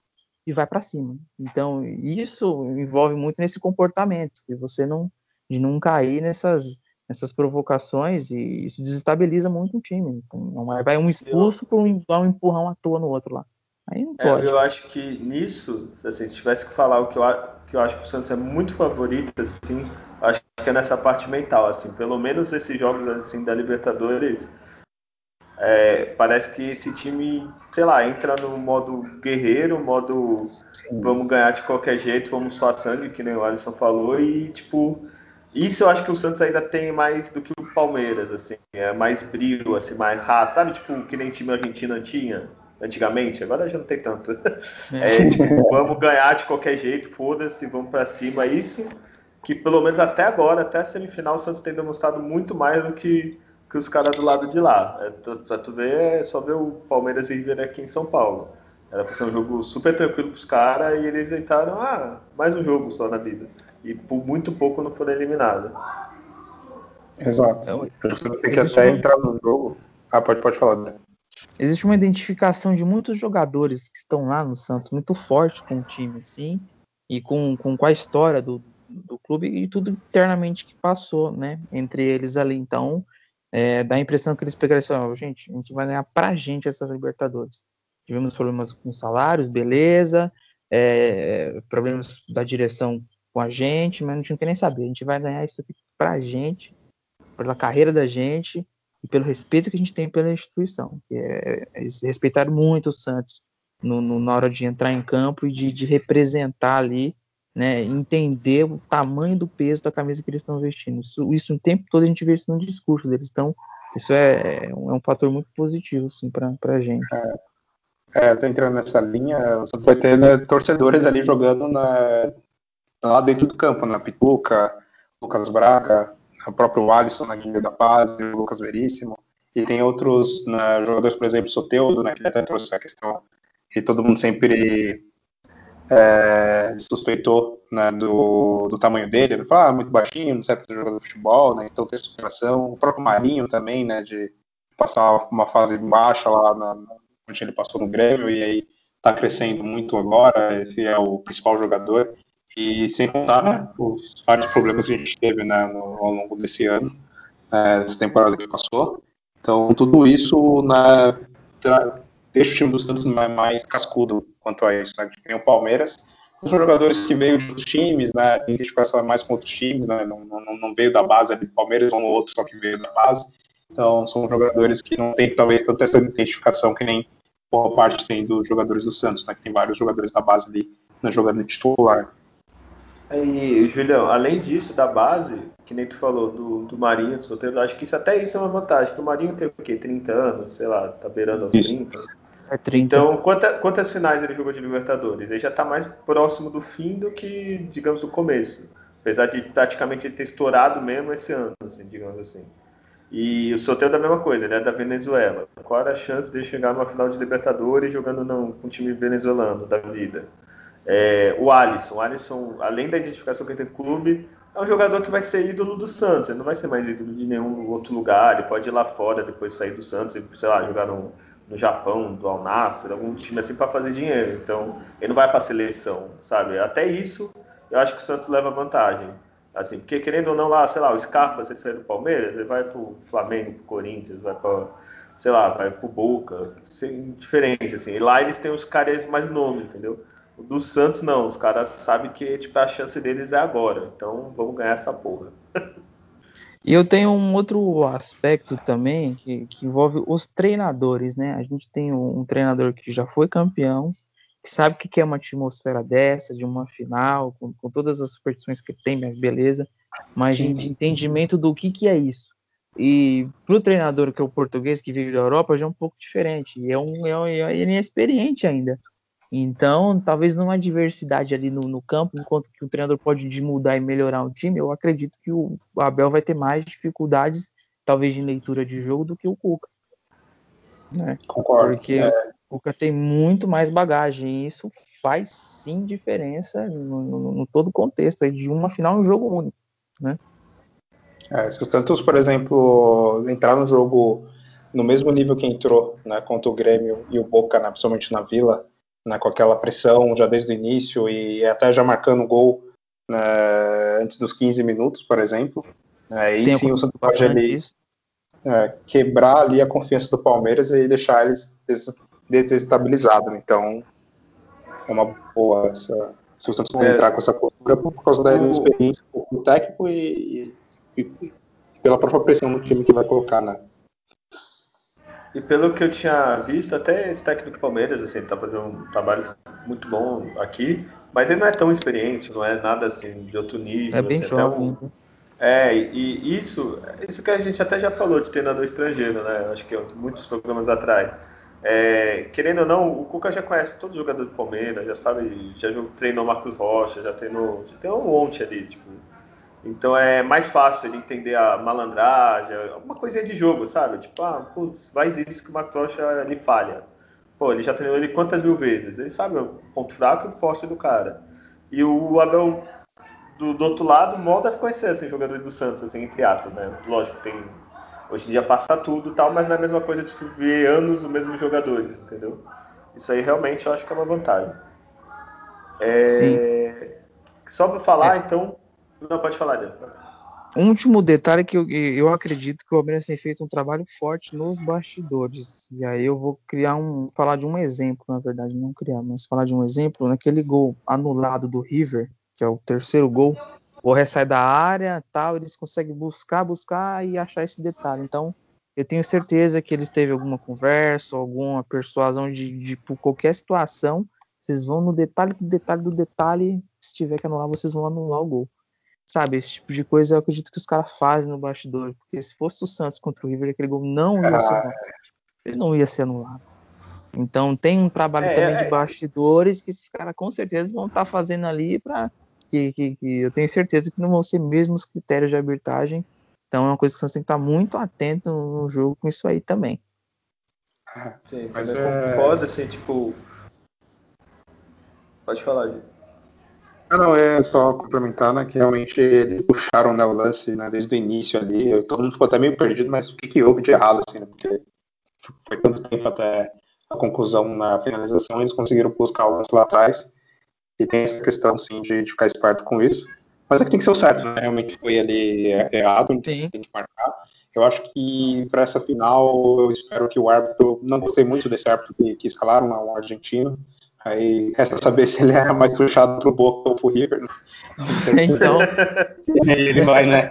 e vai para cima. Então, isso envolve muito nesse comportamento, que você não de não cair nessas nessas provocações e isso desestabiliza muito o time. Então, vai um expulso por um, um empurrão à toa no outro lá. Aí não é, pode. Eu acho que nisso, assim, se tivesse que falar o que eu, que eu acho que o Santos é muito favorito, assim, acho que é nessa parte mental, assim, pelo menos esses jogos assim da Libertadores, é, parece que esse time, sei lá, entra no modo guerreiro, modo Sim. vamos ganhar de qualquer jeito, vamos só sangue, que nem o Alisson falou, e tipo, isso eu acho que o Santos ainda tem mais do que o Palmeiras, assim, é mais brilho, assim, mais raça, sabe, tipo, que nem time argentino tinha antigamente, agora já não tem tanto. É, tipo, vamos ganhar de qualquer jeito, foda-se, vamos para cima, isso que pelo menos até agora, até a semifinal, o Santos tem demonstrado muito mais do que que os caras do lado de lá. É, pra tu ver, é só ver o Palmeiras e River aqui em São Paulo. Era pra ser um jogo super tranquilo pros caras e eles entraram, ah, mais um jogo só na vida. E por muito pouco não foram eliminados. Exato. Então, Você tem que até uma... entrar no jogo. Ah, pode, pode falar, né? Existe uma identificação de muitos jogadores que estão lá no Santos muito forte com o time, assim, e com, com, com a história do, do clube e tudo internamente que passou, né, entre eles ali. Então, é, dá a impressão que eles pegaram assim, oh, gente, a gente vai ganhar pra gente essas Libertadores. Tivemos problemas com salários, beleza, é, problemas da direção com a gente, mas a gente não quer nem saber. A gente vai ganhar isso aqui pra gente, pela carreira da gente e pelo respeito que a gente tem pela instituição. É, eles respeitaram muito o Santos no, no, na hora de entrar em campo e de, de representar ali né, entender o tamanho do peso da camisa que eles estão vestindo. Isso, isso o tempo todo a gente vê isso no discurso deles. Então, isso é, é um, é fator muito positivo assim, para a gente. É, é, entrando nessa linha, você vai ter né, torcedores ali jogando na, lá dentro do campo, na Pituca, Lucas Braga, o próprio Alisson na Guilherme da Paz, o Lucas Veríssimo. E tem outros né, jogadores, por exemplo, Soteudo, né, que até trouxe a questão que todo mundo sempre é, suspeitou né, do, do, tamanho dele. Ele falou, ah, muito baixinho, não serve para jogador de futebol, né, então tem superação. O próprio Marinho também, né, de passar uma fase baixa lá na, onde ele passou no Grêmio e aí está crescendo muito agora. Esse é o principal jogador. E sem contar né, os vários problemas que a gente teve né, no, ao longo desse ano, é, dessa temporada que passou. Então, tudo isso né, deixa o time do Santos mais cascudo quanto a isso. Né? Tem o Palmeiras, os jogadores que veio de outros times, né, tem identificação mais com outros times, né, não, não, não veio da base do Palmeiras, um ou outro só que veio da base. Então, são jogadores que não tem talvez tanta essa identificação que nem boa parte tem dos jogadores do Santos, né, que tem vários jogadores da base ali na jogada titular. E, Julião, além disso, da base, que nem tu falou, do, do Marinho, do Soteldo, acho que isso até isso é uma vantagem, porque o Marinho tem o quê? 30 anos, sei lá, tá beirando aos isso. 30. É 30. Então, quanta, quantas finais ele jogou de Libertadores? Ele já tá mais próximo do fim do que, digamos, do começo. Apesar de praticamente ele ter estourado mesmo esse ano, assim, digamos assim. E o Soteldo é a mesma coisa, ele é da Venezuela. Qual era a chance de chegar numa final de Libertadores jogando com um time venezuelano da vida? É, o Alisson. O Alisson, além da identificação que ele tem com o clube, é um jogador que vai ser ídolo do Santos. Ele não vai ser mais ídolo de nenhum outro lugar. Ele pode ir lá fora depois sair do Santos e, sei lá, jogar no, no Japão, do Al Nassr, algum time assim para fazer dinheiro. Então, ele não vai para a seleção, sabe? Até isso, eu acho que o Santos leva vantagem. Assim, porque querendo ou não lá, sei lá, o Scarpa, você sair do Palmeiras, ele vai pro Flamengo, pro Corinthians, vai para sei lá, vai pro Boca, assim, diferente assim. E lá eles têm os caras mais nome, entendeu? O do Santos, não. Os caras sabem que tipo, a chance deles é agora. Então vamos ganhar essa porra. E eu tenho um outro aspecto também que, que, envolve os treinadores, né? A gente tem um, um, treinador que já foi campeão, que sabe o que é uma atmosfera dessa, de uma final, com, com todas as superstições que tem, mas beleza, mas de, de, entendimento do que, que é isso. E para o treinador que é o português que vive da Europa já é um pouco diferente. E é um, é um, é, ele é experiente ainda. Então, talvez numa diversidade ali no, no, campo, enquanto que o treinador pode mudar e melhorar o time, eu acredito que o Abel vai ter mais dificuldades, talvez, de leitura de jogo do que o Cuca. Né? Concordo. Porque é. o Cuca tem muito mais bagagem e isso faz sim diferença no, no, no todo o contexto de uma final um jogo único, né? É, se o Santos, por exemplo, entrar no jogo no mesmo nível que entrou né, contra o Grêmio e o Boca, né, principalmente na Vila, né, com aquela pressão já desde o início e até já marcando gol né, antes dos 15 minutos, por exemplo. Né, aí sim o Santos pode ali, é, quebrar ali a confiança do Palmeiras e deixar eles des desestabilizados. Então, é uma boa essa, se o Santos é, entrar com essa postura por causa da experiência do técnico e, e, e, pela própria pressão no time que vai colocar, né? E pelo que eu tinha visto, até esse técnico do Palmeiras, assim, tá fazendo um trabalho muito bom aqui, mas ele não é tão experiente, não é nada assim de outro nível. É bem assim, jovem. Um... É, e isso, isso que a gente até já falou de treinador estrangeiro, né? Acho que muitos programas atrás. É, querendo ou não, o Cuca já conhece todo jogador do Palmeiras, já sabe, já treinou Marcos Rocha, já treinou, já tem um monte ali, tipo, então é mais fácil ele entender a malandragem, uma coisinha de jogo, sabe? Tipo, ah, putz, faz isso que o McTosh ele falha. Pô, ele já treinou ele quantas mil vezes? Ele sabe o ponto fraco e o forte do cara. E o Abel, do, do outro lado, mal deve conhecer assim, jogadores do Santos, assim, entre aspas, né? Lógico, tem. Hoje em dia passa tudo tal, mas não é a mesma coisa de ver anos os mesmos jogadores, entendeu? Isso aí realmente eu acho que é uma vantagem. É... Sim. Só para falar, é. então, não, pode falar, Diego. Um último detalhe que eu, eu acredito que o Palmeiras tem feito um trabalho forte nos bastidores. E aí eu vou criar um. falar de um exemplo, na verdade, não criar, mas falar de um exemplo naquele gol anulado do River, que é o terceiro gol. O Ré sai da área, tal, eles conseguem buscar, buscar e achar esse detalhe. Então, eu tenho certeza que eles teve alguma conversa, alguma persuasão de, de por qualquer situação. Vocês vão no detalhe do detalhe do detalhe. Se tiver que anular, vocês vão anular o gol. Sabe, esse tipo de coisa eu acredito que os caras fazem no bastidor. Porque se fosse o Santos contra o River, aquele gol não ia ser anulado. Ele não ia ser anulado. Então tem um trabalho é, também é, de bastidores que esses caras com certeza vão estar tá fazendo ali para que, que, que, eu tenho certeza que não vão ser mesmos critérios de arbitragem Então é uma coisa que você tem que estar muito atento no jogo com isso aí também. Sim, mas é... concordo, assim, tipo. Pode falar, Gil. Ah, não, é só complementar, né, que realmente eles puxaram né, o lance né, desde o início ali, todo mundo ficou até meio perdido, mas o que, que houve de errado, assim, né, porque foi tanto tempo até a conclusão na finalização, eles conseguiram buscar o lance lá atrás, e tem essa questão, sim, de, de ficar esperto com isso, mas é que tem que ser o certo, né, realmente foi ali errado, tem que marcar, eu acho que para essa final, eu espero que o árbitro, não gostei muito desse árbitro que, que escalaram, um argentino, Aí resta saber se ele era mais puxado pro Boca ou pro River. Né? Então. ele vai, né?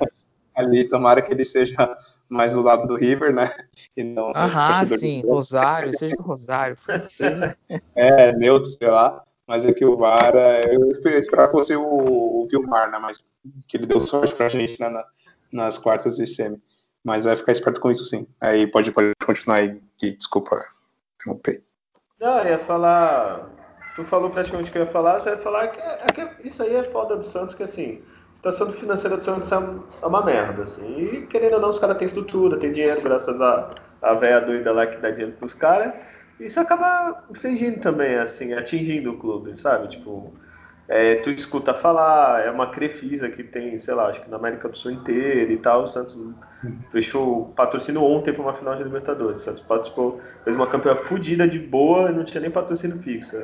Ali, tomara que ele seja mais do lado do River, né? E não Aham, sim, Rosário, seja do Rosário. Né? é, neutro, sei lá. Mas aqui o VAR, é, eu esperava que fosse o, o Vilmar, né? Mas que ele deu sorte pra gente né, na, nas quartas e semi. Mas vai ficar esperto com isso sim. Aí pode, pode continuar aí, desculpa, interromper. Não, eu ia falar tu falou praticamente o que eu ia falar, você ia falar que, é, é que isso aí é foda do Santos, que assim, a situação financeira do Santos é, é uma merda, assim. E querendo ou não, os caras têm estrutura, têm dinheiro, graças a, a véia doida lá que dá dinheiro pros caras. Isso acaba infringindo também, assim, atingindo o clube, sabe? Tipo, é, tu escuta falar, é uma Crefisa que tem, sei lá, acho que na América do Sul inteira e tal. O Santos fechou patrocínio ontem para uma final de Libertadores. O Santos participou, fez uma campanha fodida de boa e não tinha nem patrocínio fixo.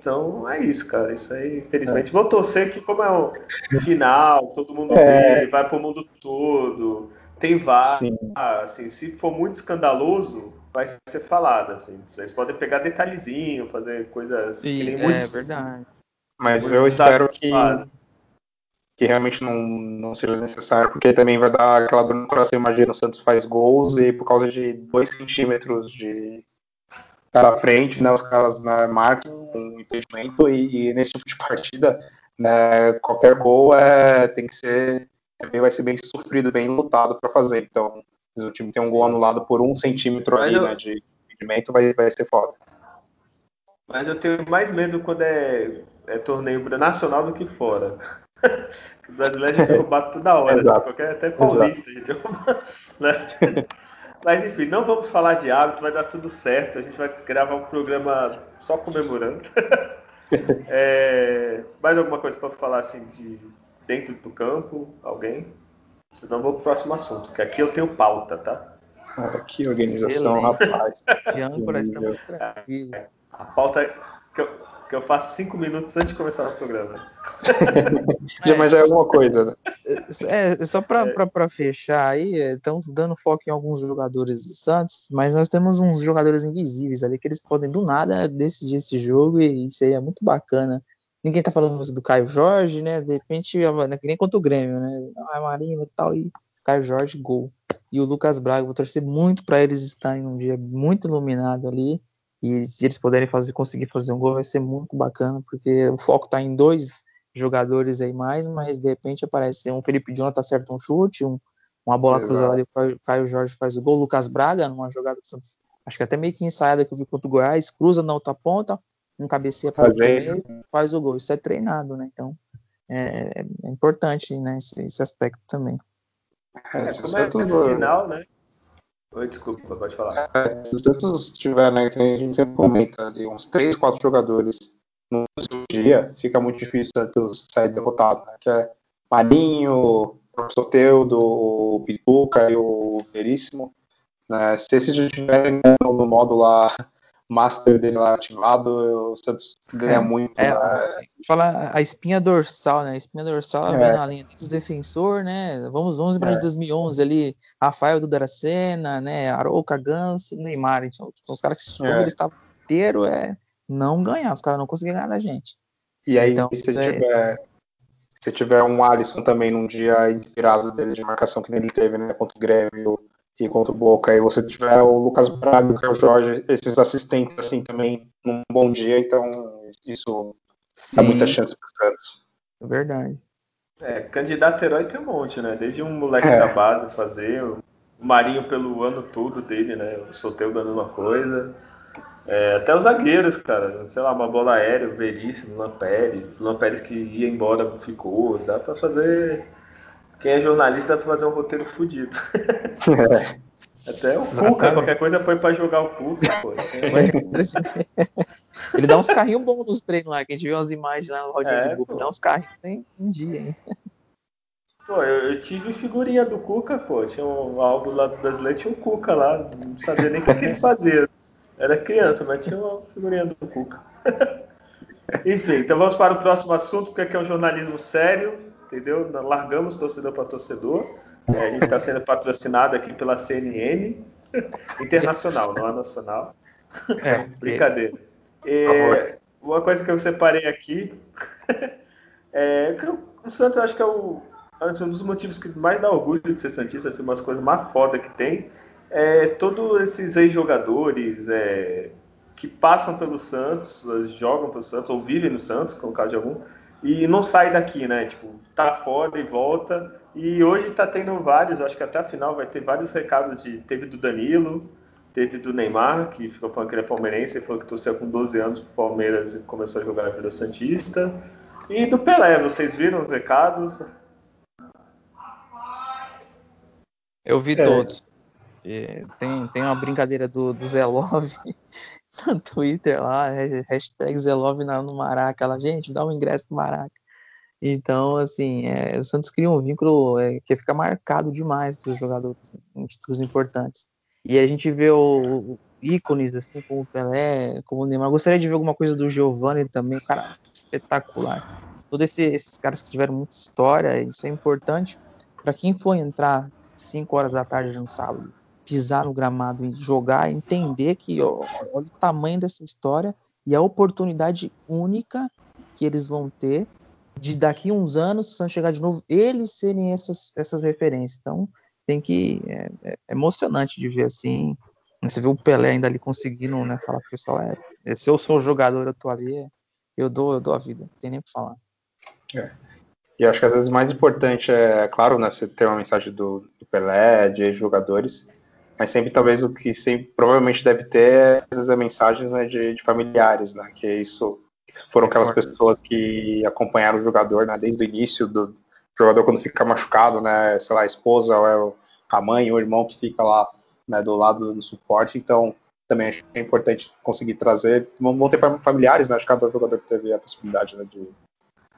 Então é isso, cara. Isso aí, infelizmente. É. Vou torcer que, como é o final, todo mundo é. vê, vai pro mundo todo, tem VAR. Assim, se for muito escandaloso, vai ser falado. Assim. Vocês podem pegar detalhezinho, fazer coisas Sim, que nem é, muitos. É verdade. Mas eu espero que, que realmente não, não seja necessário, porque também vai dar aquela dor no coração. Imagina o Santos faz gols e por causa de 2 centímetros de cara à frente, né, os caras né, marcam um impedimento e, e, nesse tipo de partida, né, qualquer gol é, tem que ser também vai ser bem sofrido, bem lutado para fazer. Então, se o time tem um gol anulado por um centímetro ali, eu... né, de impedimento, vai, vai ser foda. Mas eu tenho mais medo quando é, é torneio nacional do que fora. o brasileiro a gente roubar toda hora, assim, qualquer, até paulista a gente rouba. Mas enfim, não vamos falar de hábito, vai dar tudo certo. A gente vai gravar um programa só comemorando. é, mais alguma coisa para falar assim de dentro do campo? Alguém? Senão vou pro próximo assunto, que aqui eu tenho pauta, tá? Ah, que organização, Excelente. rapaz. De âncora, estamos tranquilos. A pauta que eu, que eu faço cinco minutos antes de começar o programa. já, mas já é alguma coisa, né? É, só para é. fechar aí, estão dando foco em alguns jogadores do Santos, mas nós temos uns jogadores invisíveis ali que eles podem do nada decidir esse jogo e isso aí é muito bacana. Ninguém tá falando do Caio Jorge, né? De repente, né, nem contra o Grêmio, né? Ah, Marinho e tal, e Caio Jorge, gol. E o Lucas Braga, vou torcer muito para eles estarem num dia muito iluminado ali e se eles puderem fazer, conseguir fazer um gol, vai ser muito bacana, porque o foco está em dois jogadores aí mais, mas de repente aparece um Felipe Jonathan acerta um chute, um, uma bola Exato. cruzada ali, o Caio Jorge faz o gol, o Lucas Braga, numa jogada acho que até meio que ensaiada que eu vi contra o Goiás, cruza na outra ponta, um cabeceia para o meio, faz o gol. Isso é treinado, né? Então é, é importante né, esse, esse, aspecto também. É, como é, é final, né? Oi, desculpa, pode falar. É, se o Santos tiver, né, que a gente sempre comenta ali, uns 3, 4 jogadores no dia, fica muito difícil o Santos sair derrotado, né? Que é Marinho, o Soteudo, o Pituca e o Veríssimo. Né? Se esses já estiverem né, no modo lá master dele lá ativado, o Santos ganha é, muito. É, né? Fala a espinha dorsal, né? A espinha dorsal é. vem na linha dos defensor, né? Vamos, vamos lembrar é. de 2011 ali, Rafael do Daracena, né? Arouca, Ganso, Neymar. Então, os caras que é. eles estavam inteiro é não ganhar, os caras não conseguiram ganhar da gente. E aí, então, se é... tiver se tiver um Alisson também num dia inspirado dele de marcação que ele teve, né, contra o Grêmio, e contra o Boca. E você tiver o Lucas Braga, o Jorge, esses assistentes assim também num bom dia, então isso Sim. dá muita chance para os Santos. É verdade. É, candidato herói tem um monte, né? Desde um moleque é. da base fazer, o Marinho pelo ano todo dele, né? O Soteu dando uma coisa. É, até os zagueiros, cara. Sei lá, uma bola aérea, o Veríssimo, Luan Pérez. Luan Pérez que ia embora ficou. Dá pra fazer quem é jornalista dá pra fazer um roteiro fodido. É. Até o Cuca, qualquer coisa põe pra jogar o Cuca, pô. Ele dá uns carrinhos bons nos treinos lá, que a gente viu umas imagens lá no Rodinho é, de Dá uns carrinhos tem um dia, hein? Pô, eu, eu, tive figurinha do Cuca, pô. Tinha um álbum lá do brasileiro, tinha um Cuca lá. Não sabia nem o que, ele fazia. Era criança, mas tinha uma figurinha do Cuca. Enfim, então vamos para o próximo assunto, que é, que é um jornalismo sério, entendeu? Largamos torcedor para torcedor. É, a gente está sendo patrocinado aqui pela CNN internacional, não é nacional. É, Brincadeira. É, uma coisa que eu separei aqui é que o Santos acho que é o, um dos motivos que mais dá orgulho de ser Santista, assim, umas coisas mais foda que tem, é todos esses ex-jogadores é, que passam pelo Santos, jogam pelo Santos, ou vivem no Santos, como o caso de algum, e não sai daqui, né? Tipo, tá fora e volta. E hoje tá tendo vários, acho que até a final vai ter vários recados de. Teve do Danilo, teve do Neymar, que ficou falando que ele é palmeirense, e falou que torceu com 12 anos pro Palmeiras e começou a jogar a vida Santista. E do Pelé, vocês viram os recados? Eu vi é. todos. tem, tem uma brincadeira do, do Zé Love no Twitter lá, hashtag Zé Love no Maraca. Ela, gente, dá um ingresso pro Maraca. Então, assim, é, o Santos cria um vínculo é, que fica marcado demais para os jogadores em títulos importantes. E a gente vê o, o, ícones, assim, como o Pelé, como o Neymar. Eu gostaria de ver alguma coisa do Giovanni também, cara, espetacular. Todos esses, esses caras que tiveram muita história, isso é importante para quem for entrar 5 horas da tarde no sábado, pisar no gramado e jogar, entender que ó, olha o tamanho dessa história e a oportunidade única que eles vão ter de daqui uns anos, se chegar de novo, eles serem essas, essas referências. Então, tem que. É, é emocionante de ver assim. Você vê o Pelé ainda ali conseguindo, né? Falar pro pessoal, é, se eu sou o jogador, eu tô ali, eu dou, eu dou a vida, não tem nem o que falar. É. E acho que às vezes mais importante é, claro, né, você ter uma mensagem do, do Pelé, de jogadores, mas sempre talvez o que sempre, provavelmente deve ter às vezes é mensagens né, de, de, familiares, né, que isso foram aquelas pessoas que acompanharam o jogador né, desde o início do jogador quando fica machucado, né, sei lá, a esposa ou é a mãe ou o irmão que fica lá né, do lado do suporte, então também acho que é importante conseguir trazer, vão ter familiares, né, acho que cada jogador teve a possibilidade né, de,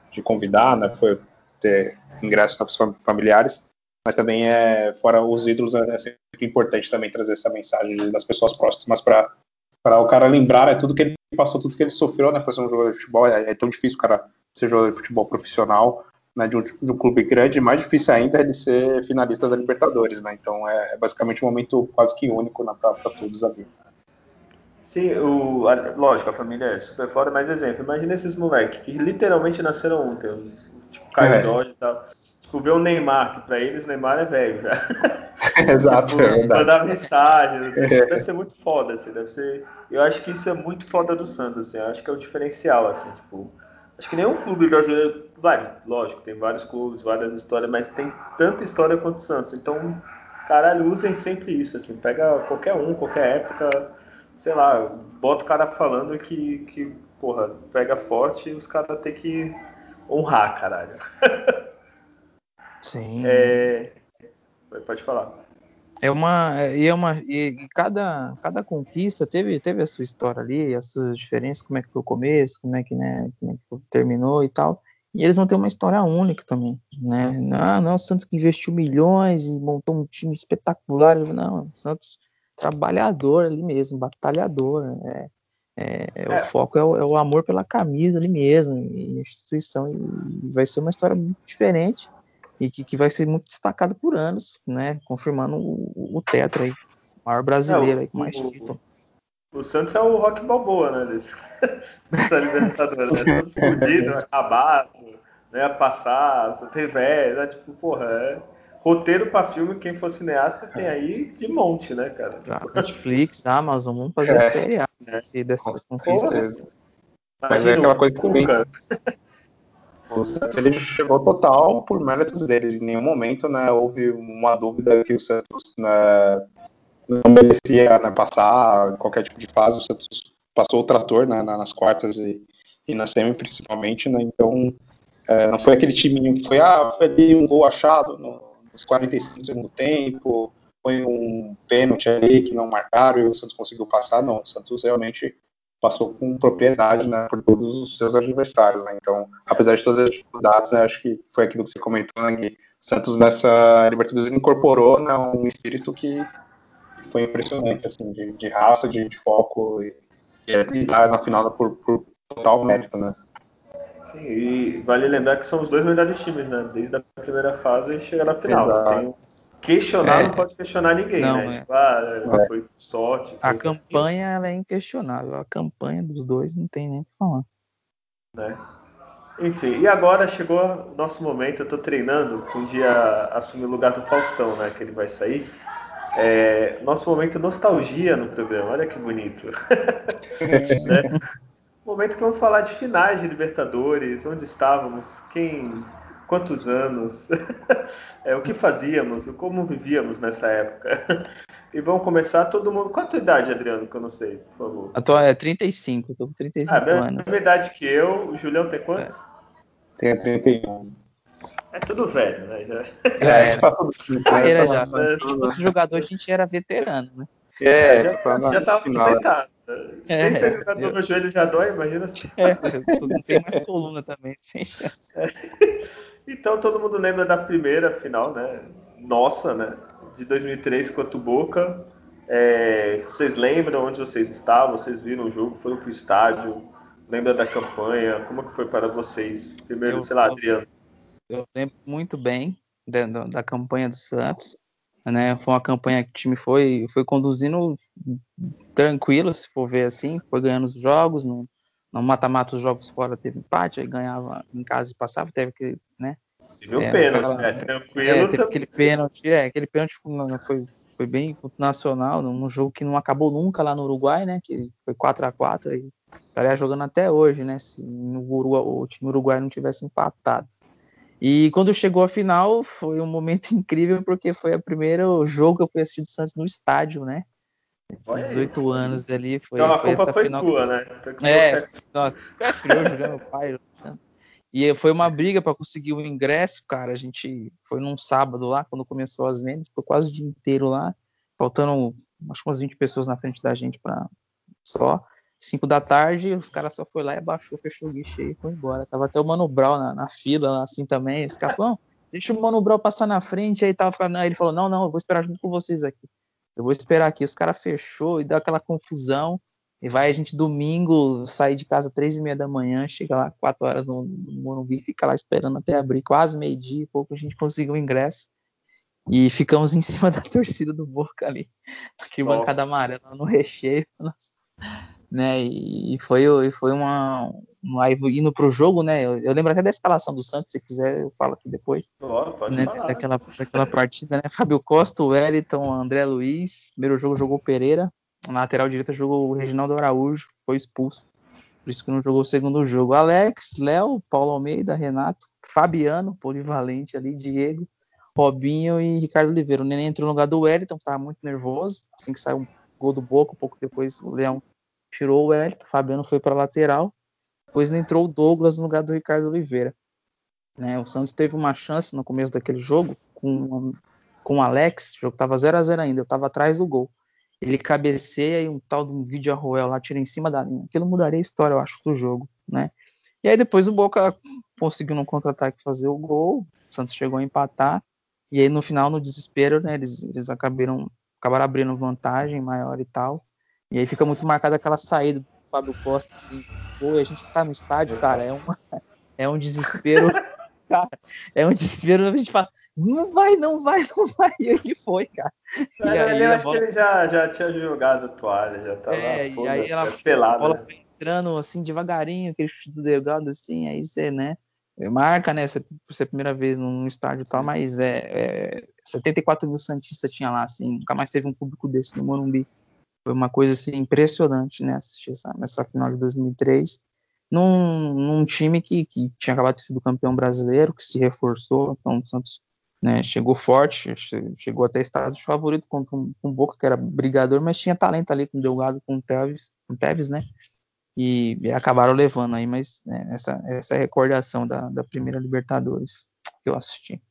de convidar, né, foi ter ingressos familiares, mas também é fora os ídolos é sempre importante também trazer essa mensagem das pessoas próximas para para o cara lembrar é tudo que ele passou, tudo que ele sofreu, né, para ser um jogador de futebol. É, é, tão difícil o cara ser jogador de futebol profissional, né, de um, de um clube grande, mais difícil ainda é ele ser finalista da Libertadores, né? Então é, é basicamente um momento quase que único né, para todos ali. Sim, o, a, lógico, a família é super foda, mas exemplo, imagina esses moleques que literalmente nasceram ontem. Caio é. Jorge e tal. Tipo, ver o Neymar, que pra eles Neymar é velho já. Exato, tipo, é mandar mensagem. É. Deve ser muito foda, assim. Deve ser. Eu acho que isso é muito foda do Santos, assim. Eu acho que é o diferencial, assim, tipo. Acho que nenhum clube brasileiro. Vai, lógico, tem vários clubes, várias histórias, mas tem tanta história quanto o Santos. Então, caralho, usem sempre isso, assim. Pega qualquer um, qualquer época, sei lá, bota o cara falando que, que porra, pega forte e os caras têm que honrar, caralho. Sim. É... Pode falar. É uma, e é uma, e cada, cada conquista teve, teve a sua história ali, as suas diferenças, como é que foi o começo, como é que, né, como é que terminou e tal. E eles vão ter uma história única também, né? Não, não, o Santos que investiu milhões e montou um time espetacular. Não, o Santos trabalhador ali mesmo, batalhador. É, é, é, o é. foco é o, é o, amor pela camisa ali mesmo, e instituição, e vai ser uma história muito diferente e que, que vai ser muito destacada por anos, né? Confirmando o, o Tetra aí, o maior brasileiro aí com mais título. O, o Santos é o Rock Balboa, né? Desse, dessa Libertadores, né? Todo fudido, acabado, né? Passar, só tem velho, né? Tipo, porra, é roteiro para filme, quem for cineasta tem aí de monte, né, cara? Netflix, Amazon, vamos fazer é, a série A é. dessas conquistas. Mas é aquela coisa que bem... O Santos ele chegou total por méritos dele. Em nenhum momento né, houve uma dúvida que o Santos né, não merecia né, passar qualquer tipo de fase. O Santos passou o trator né, nas quartas e, e na semi principalmente. Né, então É, não foi aquele timinho que foi, ah, foi ali um gol achado no, nos 45 do segundo tempo, foi um pênalti ali que não marcaram e o Santos conseguiu passar. Não, o Santos realmente passou com propriedade né, por todos os seus adversários. Né? Então, apesar de todas as dificuldades, né, acho que foi aquilo que você comentou, né, que Santos nessa Libertadores incorporou né, um espírito que foi impressionante, assim, de, de raça, de, de, foco e, e tá na final por, por total mérito, né? Sim, e vale lembrar que são os dois melhores times, né? Desde a primeira fase e chega na final. Tem, questionar é. não pode questionar ninguém, não, né? É. Tipo, ah, é. foi sorte. A campanha ela é inquestionável. A campanha dos dois não tem nem o que falar. Né? Enfim, e agora chegou o nosso momento. Eu tô treinando com um dia assumir o lugar do Faustão, né? Que ele vai sair. É, nosso momento nostalgia no programa, olha que bonito. né? Momento que vamos falar de finais de Libertadores, onde estávamos, quem, quantos anos, é, o que fazíamos, como vivíamos nessa época. E vamos começar todo mundo. Quanto idade, Adriano, que eu não sei, por favor? Atual é 35, estou com 35 ah, anos. Mesma idade que eu, o Julião tem quantos? É. Tenho 31. É tudo velho, né? Já. É, é, carreira já. Se a gente fosse jogador, a gente era veterano, né? É, já, já, já tava aposentado. É, sem ser jogador, eu... meu joelho já dói, imagina assim. É, não tem mais coluna também, sem chance. É. Então todo mundo lembra da primeira final, né? Nossa, né? De 2003 contra o Boca. É, vocês lembram onde vocês estavam? Vocês viram o jogo? Foram pro estádio? Lembra da campanha? Como que foi para vocês? Primeiro, eu, sei lá, Adriano. Eu lembro muito bem da, da campanha do Santos. Né? Foi uma campanha que o time foi, foi conduzindo tranquilo, se for ver assim, foi ganhando os jogos, no, no mata-mata os jogos fora teve empate, aí ganhava em casa e passava, teve que, né? Teve o é, pênalti, aquela, né? Tranquilo. É, teve aquele pênalti, é, aquele pênalti foi, foi bem nacional, num jogo que não acabou nunca lá no Uruguai, né? Que foi 4 a 4 e estaria jogando até hoje, né? Se no Uruguai, o time uruguai não tivesse empatado. E quando chegou a final, foi um momento incrível, porque foi o primeiro jogo que eu fui assistir do Santos no estádio, né? Com 18 anos ali. Foi, então a foi culpa foi final... tua, né? É, não, é criou jogando pai. E foi uma briga para conseguir o ingresso, cara. A gente foi num sábado lá, quando começou as vendas, foi quase o dia inteiro lá, faltando acho que umas 20 pessoas na frente da gente para só. 5 da tarde, os caras só foi lá e abaixou, fechou o guichê e foi embora. Tava até o Mano Brown na, na fila, assim também. Os caras falaram, deixa o Mano Brown passar na frente. Aí, tava, aí ele falou, não, não, eu vou esperar junto com vocês aqui. Eu vou esperar aqui. Os caras fechou e deu aquela confusão. E vai a gente domingo sair de casa três e meia da manhã, chega lá quatro horas no, no Morumbi, fica lá esperando até abrir, quase meio dia, pouco a gente conseguiu o ingresso. E ficamos em cima da torcida do Boca ali, que bancada amarela no recheio. Nossa né? E foi, foi uma, uma indo pro jogo, né? Eu, eu, lembro até da escalação do Santos, se quiser eu falo aqui depois. Oh, né? Daquela, daquela partida, né? Fábio Costa, o Wellington, André Luiz. Primeiro jogo jogou Pereira, na lateral direita jogou o Reginaldo Araújo, foi expulso. Por isso que não jogou o segundo jogo. Alex, Léo, Paulo Almeida, Renato, Fabiano, polivalente ali, Diego, Robinho e Ricardo Oliveira. O Nenê entrou no lugar do Wellington, que tava muito nervoso. Assim que saiu um gol do Boca, um pouco depois o Leão tirou o Wellington, Fabiano foi para lateral, depois entrou o Douglas no lugar do Ricardo Oliveira. Né, o Santos teve uma chance no começo daquele jogo com, com o Alex, o jogo estava 0 a 0 ainda, eu estava atrás do gol. Ele cabeceia e um tal de um vídeo Arruel lá tira em cima da linha. Aquilo mudaria a história, eu acho, do jogo, né? E aí depois o Boca conseguiu no contra-ataque fazer o gol, o Santos chegou a empatar, e aí no final, no desespero, né, eles, eles acabaram, acabaram abrindo vantagem maior e tal. E aí fica muito marcada aquela saída do Fábio Costa, assim, pô, a gente tá no estádio, cara, é, uma, é um desespero, cara, é um desespero, a gente fala, não vai, não vai, não vai, e aí foi, cara. E aí, eu acho bola... que ele já, já tinha jogado a toalha, já tava, é, e aí ela, pelado, a bola né? entrando, assim, devagarinho, aquele chute do delegado, assim, aí você, né, marca, né, por ser a primeira vez num estádio e tal, mas é, é 74 mil Santistas tinha lá, assim, nunca mais teve um público desse no Morumbi. Foi uma coisa assim, impressionante, né? Assistir essa, nessa final de 2003, num, num time que, que tinha acabado de ser campeão brasileiro, que se reforçou. Então, o Santos né, chegou forte, chegou até estado de favorito contra um, um Boca que era brigador, mas tinha talento ali com o Delgado, com o com o Tevez né? e, e acabaram levando aí, mas né, essa, essa recordação da, da primeira Libertadores que eu assisti.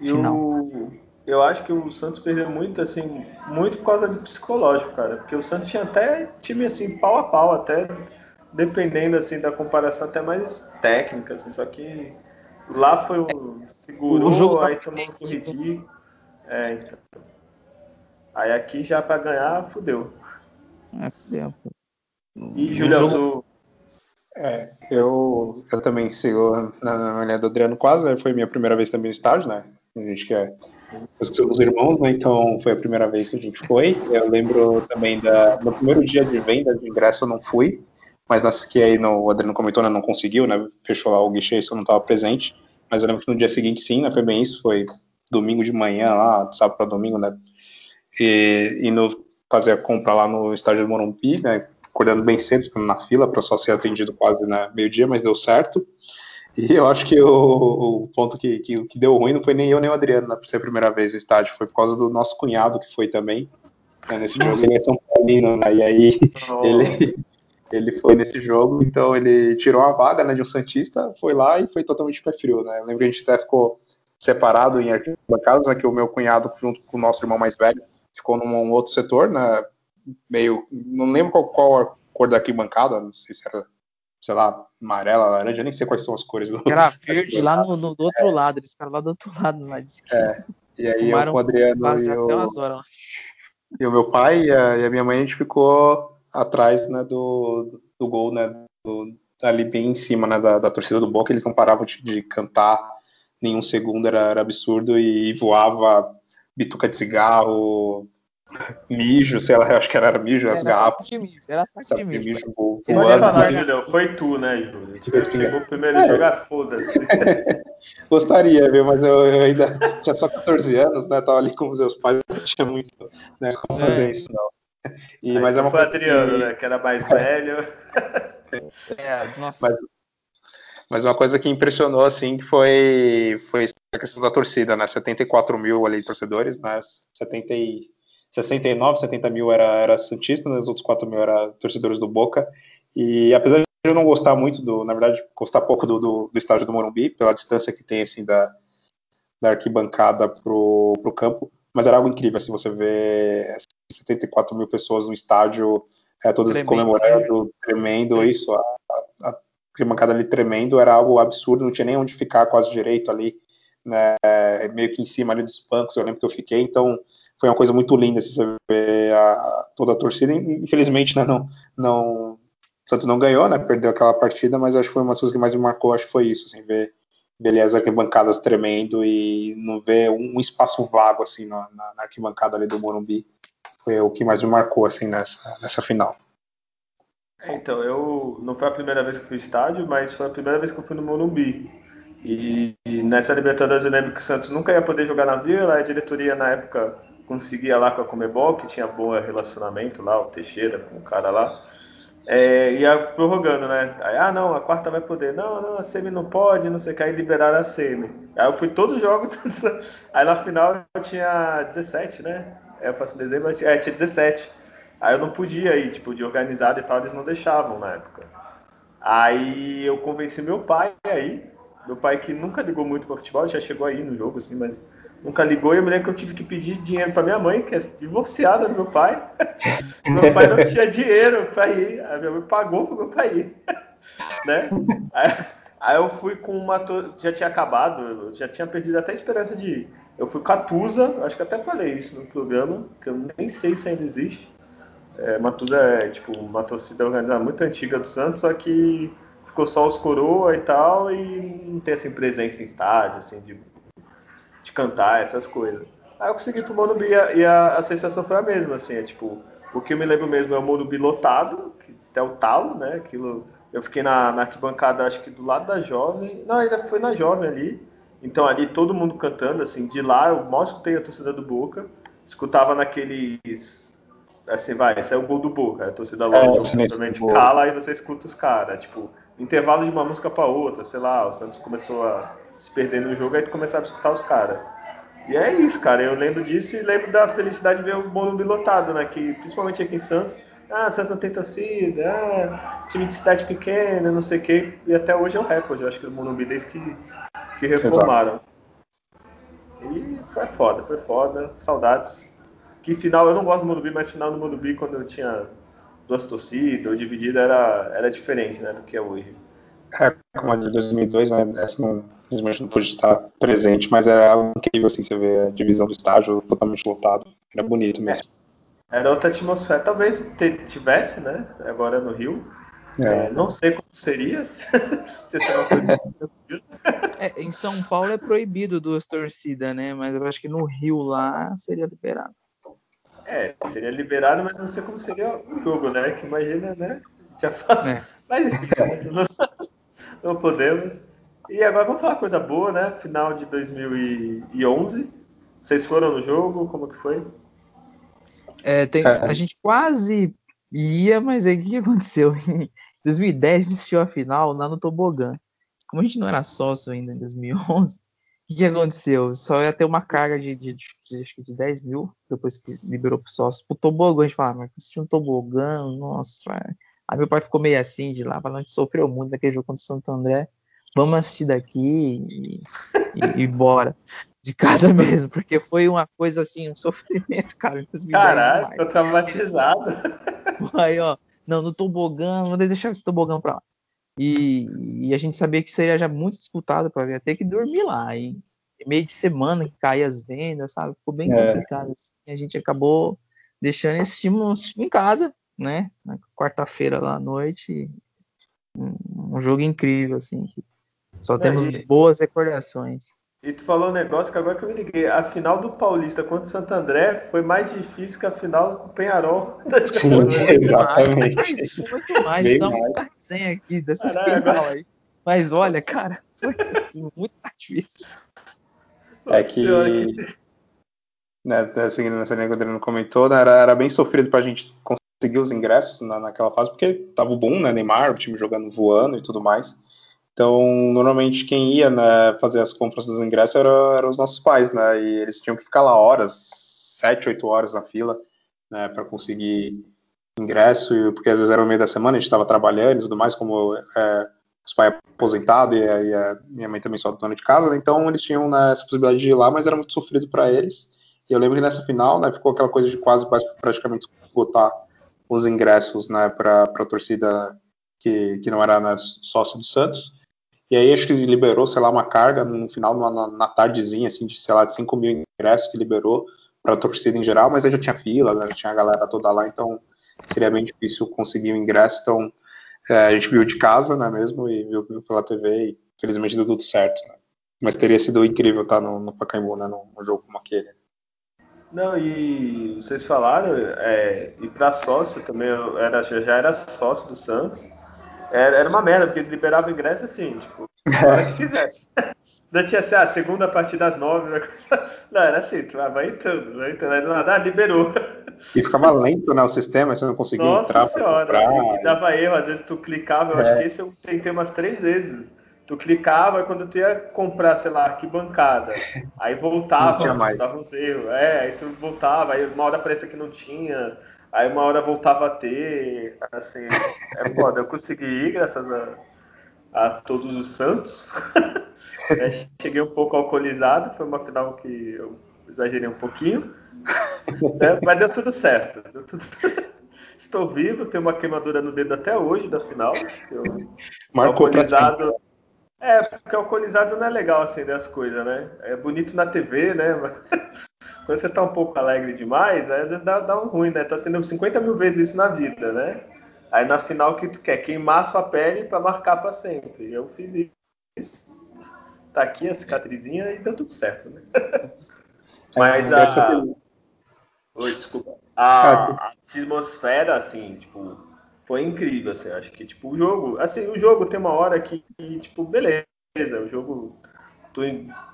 E o, eu acho que o Santos perdeu muito, assim, muito por causa do psicológico, cara. Porque o Santos tinha até time assim, pau a pau, até dependendo assim da comparação, até mais técnica, assim, só que lá foi o. segurou, o jogo aí tomou um corridinho. É, então. Aí aqui já para ganhar, fudeu. É, fudeu. E, Julião, jogo... tu, é, eu, eu também sigo na, linha do Adriano quase, né? foi minha primeira vez também no estádio, né? A gente que é. Nós somos irmãos, né? Então foi a primeira vez que a gente foi. Eu lembro também da, no primeiro dia de venda de ingresso eu não fui, mas nas que aí no, o Adriano comentou, né? Não conseguiu, né? Fechou lá o guichê, isso eu não estava presente. Mas eu lembro que no dia seguinte sim, né? Foi bem isso, foi domingo de manhã lá, sábado para domingo, né? E, no, fazer a compra lá no estádio do Morumbi, né? acordando bem cedo, ficando na fila para só ser atendido quase na meio-dia, mas deu certo. E eu acho que o, o ponto que, que, que, deu ruim não foi nem eu nem o Adriano, né, por ser a primeira vez no estádio, foi por causa do nosso cunhado que foi também né, nesse jogo. Ele é São Paulino, né, e aí oh. ele, ele foi nesse jogo, então ele tirou a vaga né, de um Santista, foi lá e foi totalmente pé frio. Né. Eu lembro que a gente até ficou separado em arquibancadas, né, que o meu cunhado, junto com o nosso irmão mais velho, ficou num outro setor, né, meio. Não lembro qual, qual a cor da arquibancada, não sei se era, sei lá, amarela, laranja, nem sei quais são as cores do. Era verde lá no, no, do outro é. lado, eles ficaram lá do outro lado, lá de É. E aí eu com o Adriano e o, e o meu pai e a, e a, minha mãe, a gente ficou atrás né, do, do gol, né? Do, ali bem em cima né, da, da torcida do Boca, eles não paravam de, de cantar nenhum segundo, era, era absurdo, e voava bituca de cigarro, mijo, sei lá, acho que era, mijo, as garrafas. Saco de mijo, era saco de mijo. mijo Pode falar, Julião, foi tu, né, Júlio? Você chegou primeiro a jogar, foda-se. Gostaria, viu, mas eu, eu, ainda tinha só 14 anos, né, tava ali com os meus pais, não tinha muito né, como fazer é. isso, não. E, Aí mas é uma foi Adriano, que... né, que era mais velho. É, nossa. Mas, mas uma coisa que impressionou, assim, que foi, foi a questão da torcida, né, 74 mil ali torcedores, né, 70 e 69, 70 mil era, era Santista, né, os outros 4 mil eram torcedores do Boca. E apesar de eu não gostar muito do, na verdade, gostar pouco do, do, do estádio do Morumbi, pela distância que tem, assim, da, da arquibancada pro, pro campo, mas era algo incrível, assim, você vê 74 mil pessoas no estádio, é, todas tremendo. comemorando, tremendo, isso, a, a, arquibancada ali tremendo, era algo absurdo, não tinha nem onde ficar quase direito ali, né, meio que em cima ali dos bancos, eu lembro que eu fiquei, então foi uma coisa muito linda assim, você ver a, toda a torcida. Infelizmente, né, não, não, o Santos não ganhou, né, perdeu aquela partida, mas acho que foi uma das coisas que mais me marcou, acho que foi isso, assim, ver beleza arquibancadas tremendo e não ver um, espaço vago assim na, na, na, arquibancada ali do Morumbi foi o que mais me marcou assim nessa, nessa final. É, então, eu não foi a primeira vez que fui estádio, mas foi a primeira vez que eu fui no Morumbi. E, e nessa Libertadores eu lembro que o Santos nunca ia poder jogar na Vila, a diretoria na época conseguia lá com a Comebol, que tinha bom relacionamento lá, o Teixeira com o cara lá. É, ia prorrogando, né? Aí, ah, não, a quarta vai poder. Não, não, a semi não pode, não sei o que, aí liberaram a semi. Aí eu fui todos os jogos, aí na final eu tinha 17, né? É, eu faço dezembro, é, tinha 17. Aí eu não podia ir, tipo, de organizado e tal, eles não deixavam na época. Aí eu convenci meu pai aí, meu pai que nunca ligou muito para futebol, já chegou aí no jogo, assim, mas nunca ligou. E eu me lembro que eu tive que pedir dinheiro para minha mãe, que é divorciada do meu pai. meu pai não tinha dinheiro para ir. A minha mãe pagou para meu pai ir. né? Aí, aí, eu fui com uma. Já tinha acabado, já tinha perdido até a esperança de ir. Eu fui com a Tusa, acho que até falei isso no programa, que eu nem sei se ainda existe. É, Matusa é tipo uma torcida organizada muito antiga do Santos, só que ficou só os coroa e tal, e não tem assim presença em estádio, assim, de de cantar, essas coisas. Aí eu consegui ir pro Morumbi e a, a, sensação foi a mesma, assim, é tipo, o que eu me lembro mesmo é o Morumbi lotado, que até o talo, né, aquilo, eu fiquei na, na arquibancada, acho que do lado da Jovem, não, ainda foi na Jovem ali, então ali todo mundo cantando, assim, de lá eu mal escutei a torcida do Boca, escutava naqueles, assim, vai, esse é o gol do Boca, a torcida logo, simplesmente cala e você escuta os caras, tipo, intervalo de uma música para outra, sei lá, o Santos começou a se perder no jogo, aí tu começava a escutar os caras. E é isso, cara. Eu lembro disso e lembro da felicidade de ver o Morumbi lotado, né? Que principalmente aqui em Santos, Ah, Santos não tem torcida, ah, time de cidade pequena, não sei o quê. E até hoje é um recorde, eu acho que o Morumbi desde que, que reformaram. Exato. E foi foda, foi foda. Saudades. Que final, eu não gosto do Morumbi, mas final do Morumbi, quando eu tinha duas torcidas, ou dividida, era, era diferente né, do que é hoje. É, como a de 2002, né? Essa não, infelizmente não pôde estar presente, mas era incrível assim, você ver a divisão do estádio totalmente lotado. Era bonito mesmo. É, era outra atmosfera. Talvez tivesse, né? Agora no Rio. É. É, não sei como seria se você não é, Em São Paulo é proibido duas torcidas, né? Mas eu acho que no Rio lá seria liberado. É, seria liberado, mas não sei como seria o jogo, né? Que imagina, né? Já fala. É. Mas enfim, não, não podemos. E agora vamos falar coisa boa, né? Final de 2011. Vocês foram no jogo? Como que foi? É, tem, é. a gente quase ia, mas aí o que aconteceu? Em 2010 iniciou a final lá no Tobogã. Como a gente não era sócio ainda em 2011, o que, que aconteceu? Só ia ter uma carga de, de, de, acho que de 10 mil, depois que liberou pro sócio. Pro Tobogã, a gente falava, mas assistir um Tobogã, nossa. Aí meu pai ficou meio assim de lá, falando que sofreu muito naquele jogo contra o Santo André vamos assistir daqui e, e, e, bora. De casa mesmo, porque foi uma coisa assim, um sofrimento, cara. Caralho, tô traumatizado. Aí, ó, não, no tobogã, vou deixar esse tobogã pra lá. E, e, a gente sabia que seria já muito disputado para ia ter que dormir lá. E meio de semana que caía as vendas, sabe? Ficou bem é. complicado. Assim. A gente acabou deixando esse time em casa, né? Na quarta-feira lá à noite. Um, um jogo incrível, assim, que só Não, temos e, boas recordações. E tu falou um negócio que agora que eu me liguei. A final do Paulista contra o Santo André foi mais difícil que a final com o Penharol. Sim, exatamente. Mais, muito mais. Bem Dá resenha aqui dessas Caralho, final aí. Mas olha, cara, foi assim, muito mais difícil. É que. Né, seguindo nessa linha que o Adriano comentou, né, era, era bem sofrido pra gente conseguir os ingressos na, naquela fase, porque tava o boom, né? Neymar, o time jogando voando e tudo mais. Então, normalmente quem ia né, fazer as compras dos ingressos eram era os nossos pais, né? E eles tinham que ficar lá horas, sete, oito horas na fila, né, para conseguir ingresso, porque às vezes era o meio da semana, a gente estava trabalhando e tudo mais, como é, os pais aposentados e, a, e a minha mãe também só dona de casa, né, então eles tinham né, essa possibilidade de ir lá, mas era muito sofrido para eles. E eu lembro que nessa final, né, ficou aquela coisa de quase praticamente botar os ingressos, né, para a torcida que, que não era né, sócio do Santos. E aí acho que liberou, sei lá, uma carga no final, na, na tardezinha, assim, de, sei lá, de 5 mil ingressos que liberou para a torcida em geral, mas aí já tinha fila, né, já tinha a galera toda lá, então seria bem difícil conseguir o ingresso. Então é, a gente viu de casa, né, mesmo, e viu, viu pela TV, e felizmente deu tudo certo. Né? Mas teria sido incrível estar no, no Pacaembu, né, num, num jogo como aquele. Não, e vocês falaram, é, e para sócio também, eu era, já era sócio do Santos, era, era uma merda, porque eles liberavam ingresso assim, tipo, a hora que quisesse. Não tinha assim, ah, segunda a partir das nove. Não, era assim, tu vai entrando, vai entrando, aí do nada, ah, liberou. E ficava lento, né, o sistema, você não conseguia Nossa entrar senhora, comprar. E dava erro, às vezes tu clicava, eu é. acho que esse eu tentei umas três vezes. Tu clicava quando tu ia comprar, sei lá, arquibancada. Aí voltava, dava uns erros. É, aí tu voltava, aí uma hora parecia que não tinha. Aí uma hora voltava a ter, assim, é foda. Eu consegui ir, graças a, a todos os santos. é, cheguei um pouco alcoolizado, foi uma final que eu exagerei um pouquinho. É, mas deu tudo certo. Deu tudo... Estou vivo, tenho uma queimadura no dedo até hoje da final. Eu, Marcou alcoolizado. É, porque alcoolizado não é legal assim das coisas, né? É bonito na TV, né? Quando você tá um pouco alegre demais, às vezes dá, dá um ruim, né? Tá sendo 50 mil vezes isso na vida, né? Aí na final que tu quer queimar sua pele para marcar para sempre. Eu fiz isso. Tá aqui a cicatrizinha e deu tudo certo, né? Mas a. Oi, desculpa. A, a atmosfera, assim, tipo, foi incrível, assim. Acho que, tipo, o jogo. Assim, o jogo tem uma hora que, tipo, beleza, o jogo tu,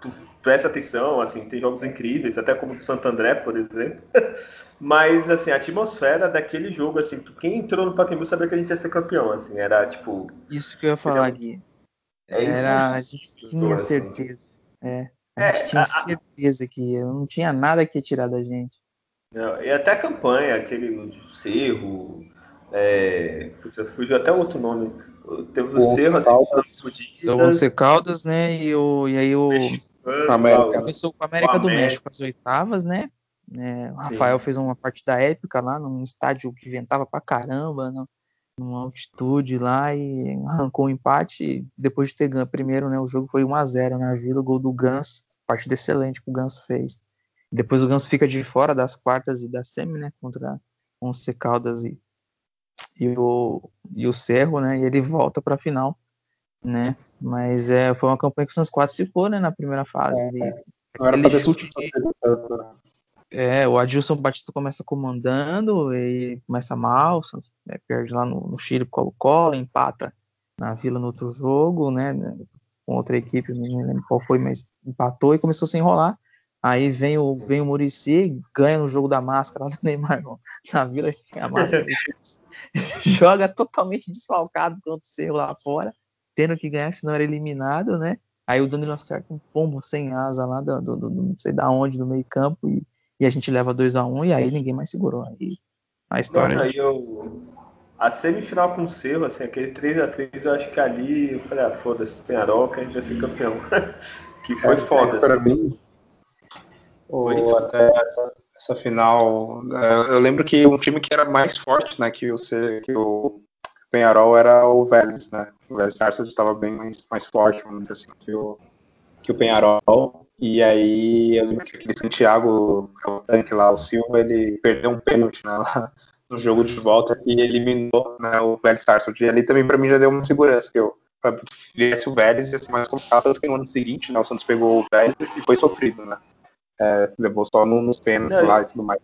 tu presta atenção, assim, tem jogos incríveis, até como o Santo André, por exemplo. Mas, assim, a atmosfera daquele jogo, assim, quem entrou no Pacaembu sabia que a gente ia ser campeão, assim, era tipo... Isso que eu ia falar aqui. É era, a gente tinha assim. certeza. É, a gente é, tinha a, certeza que não tinha nada que tirar da gente. Não, e até a campanha, aquele Cerro, É, fugiu até outro nome. Teve o, o Cerro, assim, o Once Caldas, né? E, o, e aí o. América. Começou com a América do América. México, as oitavas, né? É, o Rafael Sim. fez uma partida épica lá num estádio que ventava pra caramba, não, numa altitude lá e arrancou um empate. Depois de ter ganho primeiro, né? O jogo foi 1 a 0 na Vila, gol do Ganso, partida excelente que o Ganso fez. Depois o Ganso fica de fora das quartas e da semi, né? Contra Once Caldas e, e, o, e o Cerro, né? E ele volta para a final, né? Mas é, foi uma campanha que o Santos quase ficou, né? Na primeira fase. É, aquele chute de, é, o Adilson Batista começa comandando e começa mal, né, perde lá no, no Chile pro Colo-Colo, empata na Vila no outro jogo, né, né, com outra equipe, não lembro qual foi, mas empatou e começou a se enrolar. Aí vem o, vem o Murici, ganha no jogo da máscara do Neymar na Vila, a máscara joga totalmente desfalcado contra o Cerro lá fora, tendo que ganhar, senão era eliminado, né? Aí o Danilo acerta um pombo sem asa lá do, do, do não sei da onde, do meio campo e e a gente leva 2 a 1 um, e aí ninguém mais segurou. Aí a história. Mano, aí eu, a semifinal com o Cerro, assim, aquele 3x3, eu acho que ali eu falei, ah, foda-se, Penharol, que a gente vai ser campeão. que foi é, foda. Para assim. mim, ou até essa, essa, final, é, eu lembro que um time que era mais forte, né, que o, que o Penharol era o Vélez, né? O Vélez Sarsfield estava bem mais, mais forte, vamos assim, que o, que o Penharol. E aí eu lembro que aquele Santiago, o tanque lá, o Silva, ele perdeu um pênalti né, lá no jogo de volta e eliminou né, o Vélez Sarsfield. E ali também para mim já deu uma segurança, que eu viesse o Vélez ia ser mais complicado, tanto que no ano seguinte né, o Santos pegou o Vélez e foi sofrido, né? É, levou só no, nos pênaltis lá e tudo mais.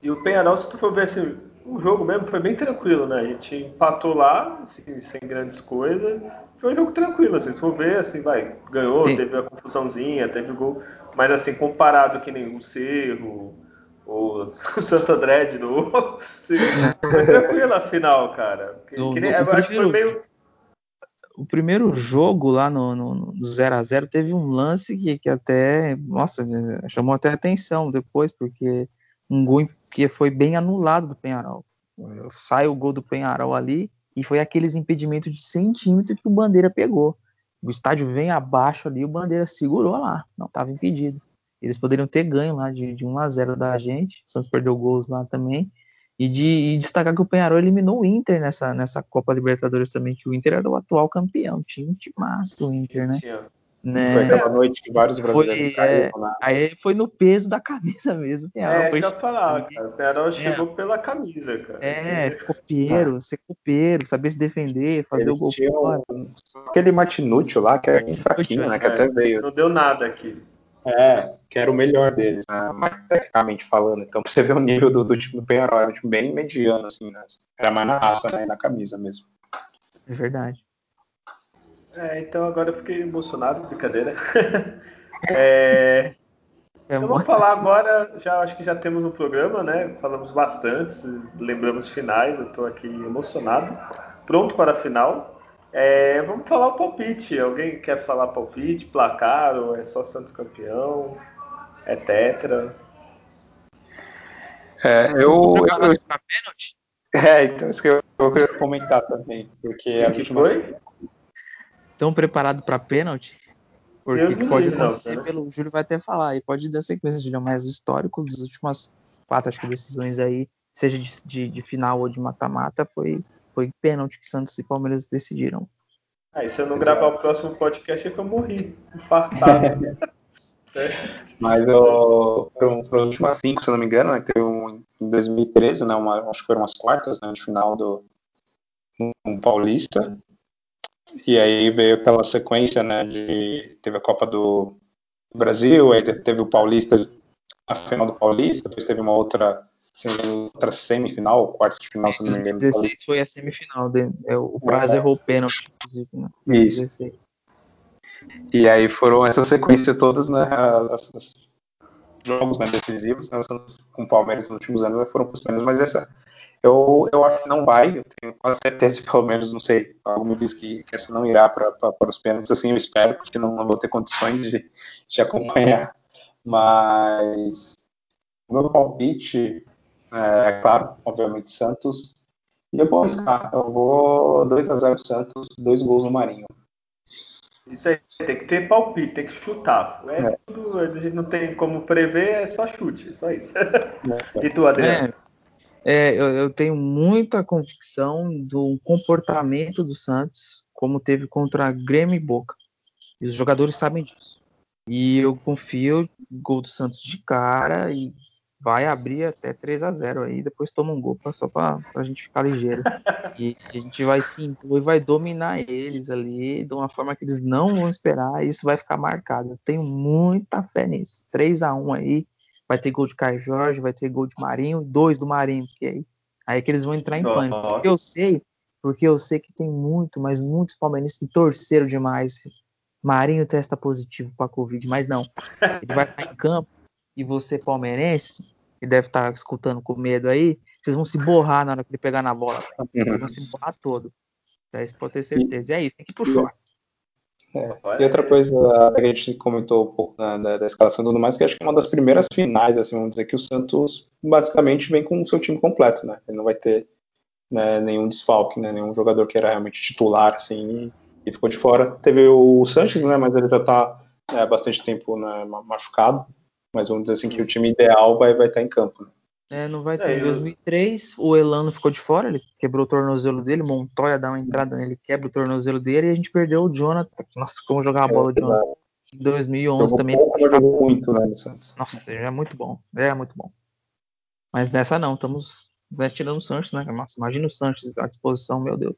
E o Penharol, se tu for ver assim, o jogo mesmo foi bem tranquilo, né? A gente empatou lá, assim, sem grandes coisas. Foi um jogo tranquilo, assim, se for ver, assim, vai, ganhou, Sim. teve a confusãozinha, teve gol. Mas assim, comparado que nem o Cerro, o, o Santo André de novo, assim, foi tranquilo a final, cara. Que, no, que nem, eu acho que foi meio. O primeiro jogo lá no, no, 0x0 teve um lance que, que até, nossa, chamou até atenção depois, porque um gol que foi bem anulado do Penharol. Sai o gol do Penharol ali e foi aqueles impedimentos de centímetro que o Bandeira pegou. O estádio vem abaixo ali, o Bandeira segurou lá, não estava impedido. Eles poderiam ter ganho lá de, de 1 a 0 da gente, Santos perdeu gols lá também. E de e destacar que o Penharol eliminou o Inter nessa, nessa Copa Libertadores também, que o Inter era o atual campeão. Tinha um timaço o Inter, né? Tinha. Né? Foi aquela noite que vários brasileiros foi, caíram é, lá. Aí foi no peso da camisa mesmo. É, é eu ia falar, cara. O Penharol é. chegou pela camisa, cara. É, copeiro, ah. ser copeiro, saber se defender, fazer Eles o gol fora. Aquele Martinútil lá, que bem fraquinho, né? Que até veio. Não deu nada aqui. É, que era o melhor deles, né? Mas tecnicamente falando. Então, pra você ver o nível do, do time do Penharol, era um time bem mediano, assim, né? Era mais na raça, né? Na camisa mesmo. É verdade. É, então agora eu fiquei emocionado, brincadeira. é, é então vamos falar agora, já acho que já temos um programa, né? Falamos bastante, lembramos finais, eu estou aqui emocionado, pronto para a final. É, vamos falar o palpite. Alguém quer falar palpite, placar, ou é só Santos campeão? É tetra? É, eu. eu, eu... É, então isso que eu, queria comentar também, porque a última. Foi? tão preparado para pênalti? Porque que pode acontecer, não, pelo o Júlio vai até falar, e pode dar sequência, Júlio, mas o histórico das últimas quatro acho que decisões aí, seja de, de, de final ou de mata-mata, foi, foi pênalti que Santos e Palmeiras decidiram. Aí ah, se eu não gravar o próximo podcast é que eu morri, infartado. é. Mas eu, foram as últimas cinco, se eu não me engano, né, teve um em 2013, né, uma, acho que foram as quartas, né, de final do um Paulista, e aí veio aquela sequência, né, de teve a Copa do Brasil, aí teve o Paulista, a final do Paulista, depois teve uma outra, assim, outra semifinal, quarto de final, se não me engano. 2016 foi a semifinal, de, é, o Braz é. errou o pênalti, inclusive, né? Isso. 16. E aí foram essa sequência todas, né, as, as jogos né, decisivos, né, com o Palmeiras nos últimos anos foram para os pênaltis, mas essa eu, eu acho que não vai, eu tenho quase certeza, pelo menos, não sei, algo me diz que, que essa não irá para os pênaltis, assim eu espero, porque não, não vou ter condições de, de acompanhar. Mas o meu palpite, é, é claro, obviamente Santos, E eu vou arriscar. Eu vou 2x0 Santos, dois gols no Marinho. Isso aí, tem que ter palpite, tem que chutar. É, é. Tudo, a gente não tem como prever, é só chute, é só isso. É. e tu, Adriano? É, é, eu, eu, tenho muita convicção do comportamento do Santos, como teve contra Grêmio e Boca. E os jogadores sabem disso. E eu confio gol do Santos de cara e vai abrir até 3 a 0 aí, depois toma um gol pra, só para a gente ficar ligeiro. E a gente vai sim, e vai dominar eles ali de uma forma que eles não vão esperar, e isso vai ficar marcado. Eu tenho muita fé nisso. 3 a 1 aí, vai ter gol de Caio Jorge, vai ter gol de Marinho, dois do Marinho, porque aí, aí é que eles vão entrar em pânico. Eu sei, porque eu sei que tem muito, mas muitos palmeirenses que torceram demais. Marinho testa positivo para Covid, mas não. Ele vai estar em campo e você palmeirense, que deve estar escutando com medo aí, vocês vão se borrar na hora que ele pegar na bola. Vocês vão se borrar todo. Isso pode ter certeza. E é isso, tem que ir pro short. É. E outra coisa que a gente comentou um pouco na, da, da escalação e tudo mais, que acho que é uma das primeiras finais, assim, vamos dizer, que o Santos basicamente vem com o seu time completo, né? Ele não vai ter né, nenhum desfalque, né? Nenhum jogador que era realmente titular, assim, e, ficou de fora. Teve o Sanches, né? Mas ele já tá é, bastante tempo né, machucado mas vamos dizer assim que o time ideal vai, vai estar em campo. Né? É, não vai ter. É, em 2003, eu... o Elano ficou de fora, ele quebrou o tornozelo dele, Montoya dá uma entrada nele, quebra o tornozelo dele e a gente perdeu o Jonathan. Nossa, como jogar a bola, é, Jonathan. Em 2011 jogou também. Pouco, jogou muito, né, no Santos. Nossa, é muito bom. É muito bom. Mas nessa não, estamos tirando o Santos, né? Nossa, imagina o Santos à disposição, meu Deus.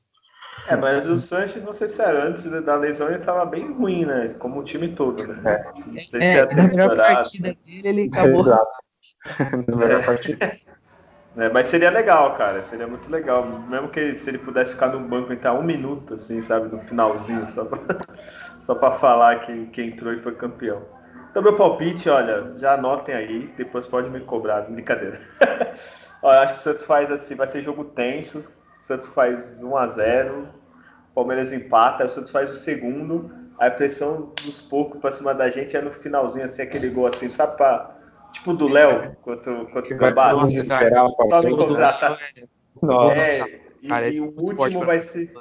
É, mas o Sanches, não sei se era antes da lesão, ele estava bem ruim, né? Como o time todo, né? É. Não sei é, se é, na melhor partida dele, ele acabou. na melhor partida. É, mas seria legal, cara. Seria muito legal. Mesmo que se ele pudesse ficar no banco entrar um minuto, assim, sabe? No finalzinho, só pra, só pra falar que, que entrou e foi campeão. Então, meu palpite, olha, já anotem aí, depois pode me cobrar, brincadeira. olha, acho que o Santos faz assim, vai ser jogo tenso, Santos faz 1 a 0 Palmeiras empata, o Santos faz o segundo, aí a pressão dos poucos pra cima da gente é no finalzinho, assim, aquele gol assim, sabe pra. Tipo do Léo, contra, contra o Gambá. Assim, só no contra-ataque. É, e, e o último vai ser,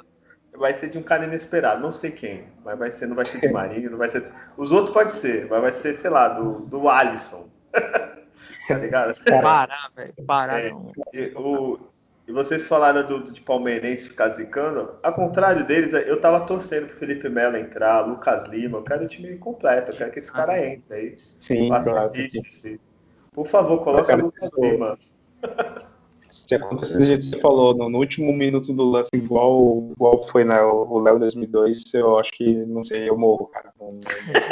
vai ser de um cara inesperado, não sei quem, mas vai ser, não vai ser de Marinho, não vai ser. Os outros pode ser, mas vai ser, sei lá, do, do Alisson. tá ligado? Parar, velho. Parar é, não. O, e vocês falaram do, de palmeirense ficar zicando. Ao contrário deles, eu tava torcendo pro Felipe Melo entrar, Lucas Lima. Eu quero o time completo, eu quero que esse cara ah. entre aí. Sim, claro. Por favor, coloca o Lucas Lima. Se acontecer do jeito que você falou, no, no, último minuto do lance, igual, igual foi né, o Léo 2002, eu acho que, não sei, eu morro, cara. Não,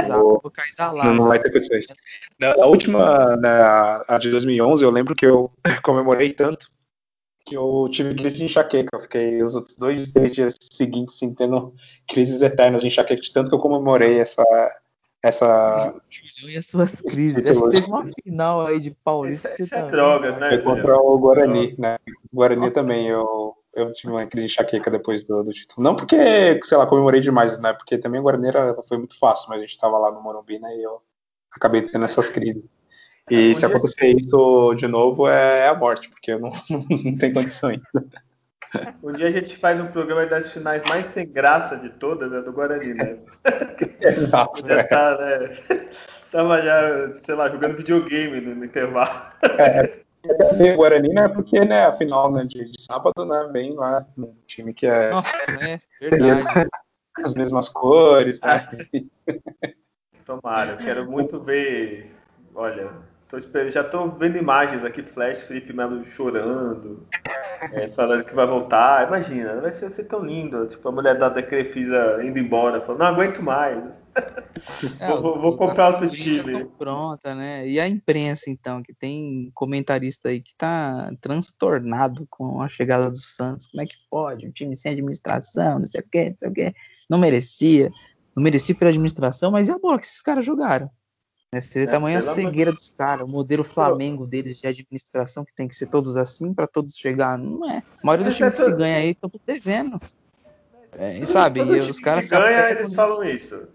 não, vou, vou cair da não, não vai ter condições. Na, a última, né, a de 2011, eu lembro que eu comemorei tanto que eu tive crise de enxaqueca. Eu fiquei os outros dois, três dias seguintes assim, tendo crises eternas de enxaqueca, de tanto que eu comemorei essa. essa... Julião e as suas crises. Acho que teve uma final aí de Paulista. Isso, isso é drogas, né? Foi contra o Guarani, né? O Guarani Nossa. também, eu, eu tive uma crise de enxaqueca depois do, do, título. Não porque, sei lá, comemorei demais, né? Porque também o Guarani era, foi muito fácil, mas a gente tava lá no Morumbi, né? E eu acabei tendo essas crises. E se acontecer isso de novo, é a morte, porque não, não tenho condições. Um dia a gente faz um programa das finais mais sem graça de todas, né, do Guarani, né? Exato. já é. tá, né? Tava já, sei lá, jogando videogame no, intervalo. É, é, o Guarani, né? Porque, né, a final né, de, de sábado, né, vem lá um time que é. Nossa, é verdade. As mesmas cores, né? Tomara, eu quero muito ver. Olha, Tô esperando, já tô vendo imagens aqui, Flash, Felipe Melo chorando, é, falando que vai voltar. Imagina, vai ser, ser tão lindo. Tipo, a mulher da Crefisa indo embora, falando, não aguento mais. É, vou, os, vou comprar outro time. Pronta, né? E a imprensa, então, que tem comentarista aí que tá transtornado com a chegada do Santos. Como é que pode? Um time sem administração, não sei o quê, não sei o quê. Não merecia. Não merecia pela administração, mas e a bola que esses caras jogaram? Né? Seria é, tamanha cegueira dos caras, o modelo Flamengo deles de administração, que tem que ser todos assim para todos chegar. Não é. A maioria dos times que se ganha aí estão devendo. É, sabe? Todo e os caras. Ganha, eles falam isso.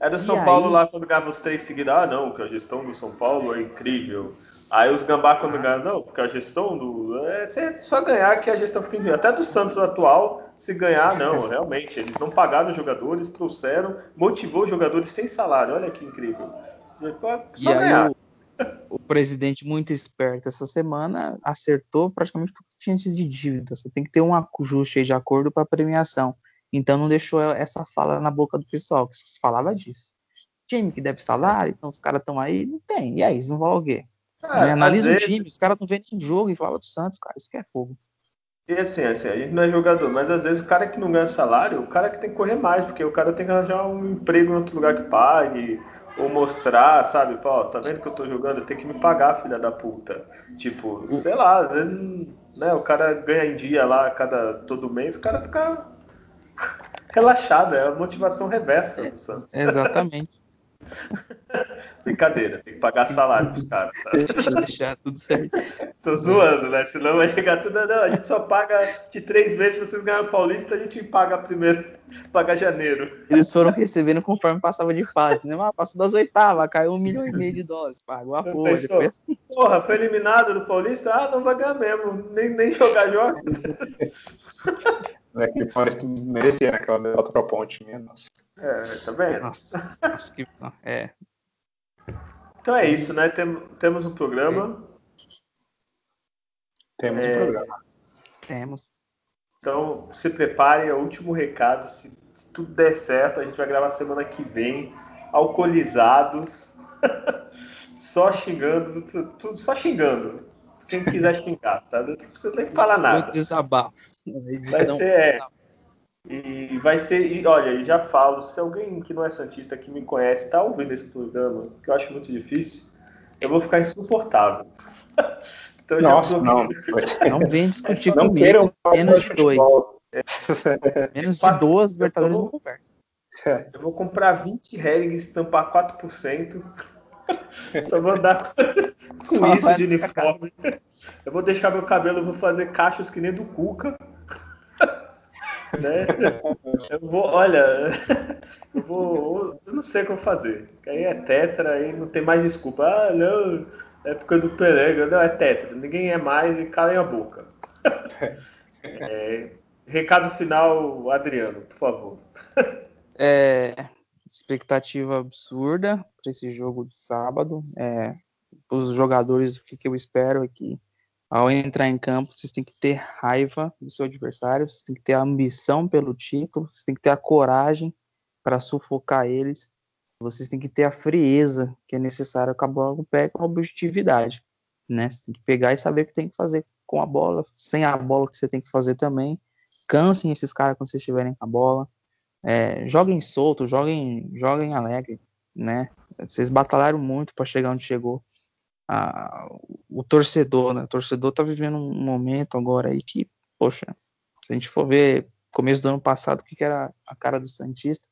É do São e Paulo aí... lá quando ganhava os três seguidos. Ah, não, que a gestão do São Paulo é incrível. Aí os gambá quando ganham, não, porque a gestão do. É só ganhar que a gestão fica em Até do Santos atual, se ganhar, não, realmente. Eles não pagaram os jogadores, trouxeram, motivou os jogadores sem salário. Olha que incrível. E ganhar. O, o, presidente, muito esperto essa semana, acertou praticamente tudo que tinha de dívida. Você tem que ter um ajuste de acordo para a premiação. Então não deixou essa fala na boca do pessoal, que se falava disso. Time que deve salário, então os caras estão aí, não tem. E aí, eles não vão o quê? É, analisa o time, os caras não vêem nem jogo e fala do Santos, cara, isso que é fogo. E assim, assim, a gente não é jogador, mas às vezes o cara que não ganha salário, o cara que tem que correr mais, porque o cara tem que arranjar um emprego em outro lugar que pague, ou mostrar, sabe, pô, tá vendo que eu tô jogando, tem que me pagar, filha da puta. Tipo, sei lá, às vezes, né, o cara ganha em dia lá cada todo mês, o cara fica relaxado, é a motivação reversa do Santos. Exatamente. Brincadeira, tem que pagar salário pros caras. Tá? Deixa deixar tudo certo. Tô zoando, né? Senão vai chegar tudo. Não, a gente só paga de três meses. Se vocês ganham o Paulista, a gente paga primeiro, paga janeiro. Eles foram recebendo conforme passava de fase, né? Mas passou das oitavas, caiu um milhão e meio de dólares. Pagou a porra. Depois... Porra, foi eliminado no Paulista? Ah, não vai ganhar mesmo. Nem, nem jogar joga. É que o Paulista merecia aquela derrota pra ponte, minha nossa. É, tá vendo? Nossa, nossa que... é. Então é isso, né? Tem, temos um programa. Temos é... um programa. Temos. Então se preparem, é o último recado. Se, se tudo der certo, a gente vai gravar semana que vem, alcoolizados, só xingando, tudo, tudo, só xingando. Quem quiser xingar, tá? Você não tem que falar nada. Desabafo. Vai ser, é, e vai ser, e olha, e já falo, se alguém que não é Santista, que me conhece, tá ouvindo esse programa, que eu acho muito difícil, eu vou ficar insuportável. então, Nossa, não. Não vem discutir não comigo. Queiram menos de dois. Menos de duas Libertadores não conversa. Eu vou comprar 20 Hellings, tampar 4%. Só vou andar com Só isso de uniforme. Eu vou deixar meu cabelo, vou fazer cachos que nem do Cuca. Né? Eu vou, olha, eu vou, eu não sei o que eu vou fazer. Aí é tetra, aí não tem mais desculpa. Ah, não, é época do Pelega, não, é tetra, ninguém é mais e calem a boca. É, recado final, Adriano, por favor. É, expectativa absurda para esse jogo de sábado. É, os jogadores, o que, que eu espero é que ao entrar em campo, vocês têm que ter raiva do seu adversário, vocês têm que ter a ambição pelo título, vocês têm que ter a coragem para sufocar eles, vocês têm que ter a frieza que é necessária com a bola no pé, com a objetividade, né? Você tem que pegar e saber o que tem que fazer com a bola, sem a bola que você tem que fazer também. Cansem esses caras quando vocês estiverem com a bola. É, joguem solto, joguem, joguem alegre, né? Vocês batalharam muito para chegar onde chegou a, o torcedor, né? O torcedor tá vivendo um momento agora aí que, poxa, se a gente for ver começo do ano passado, o que, que era a cara do Santista,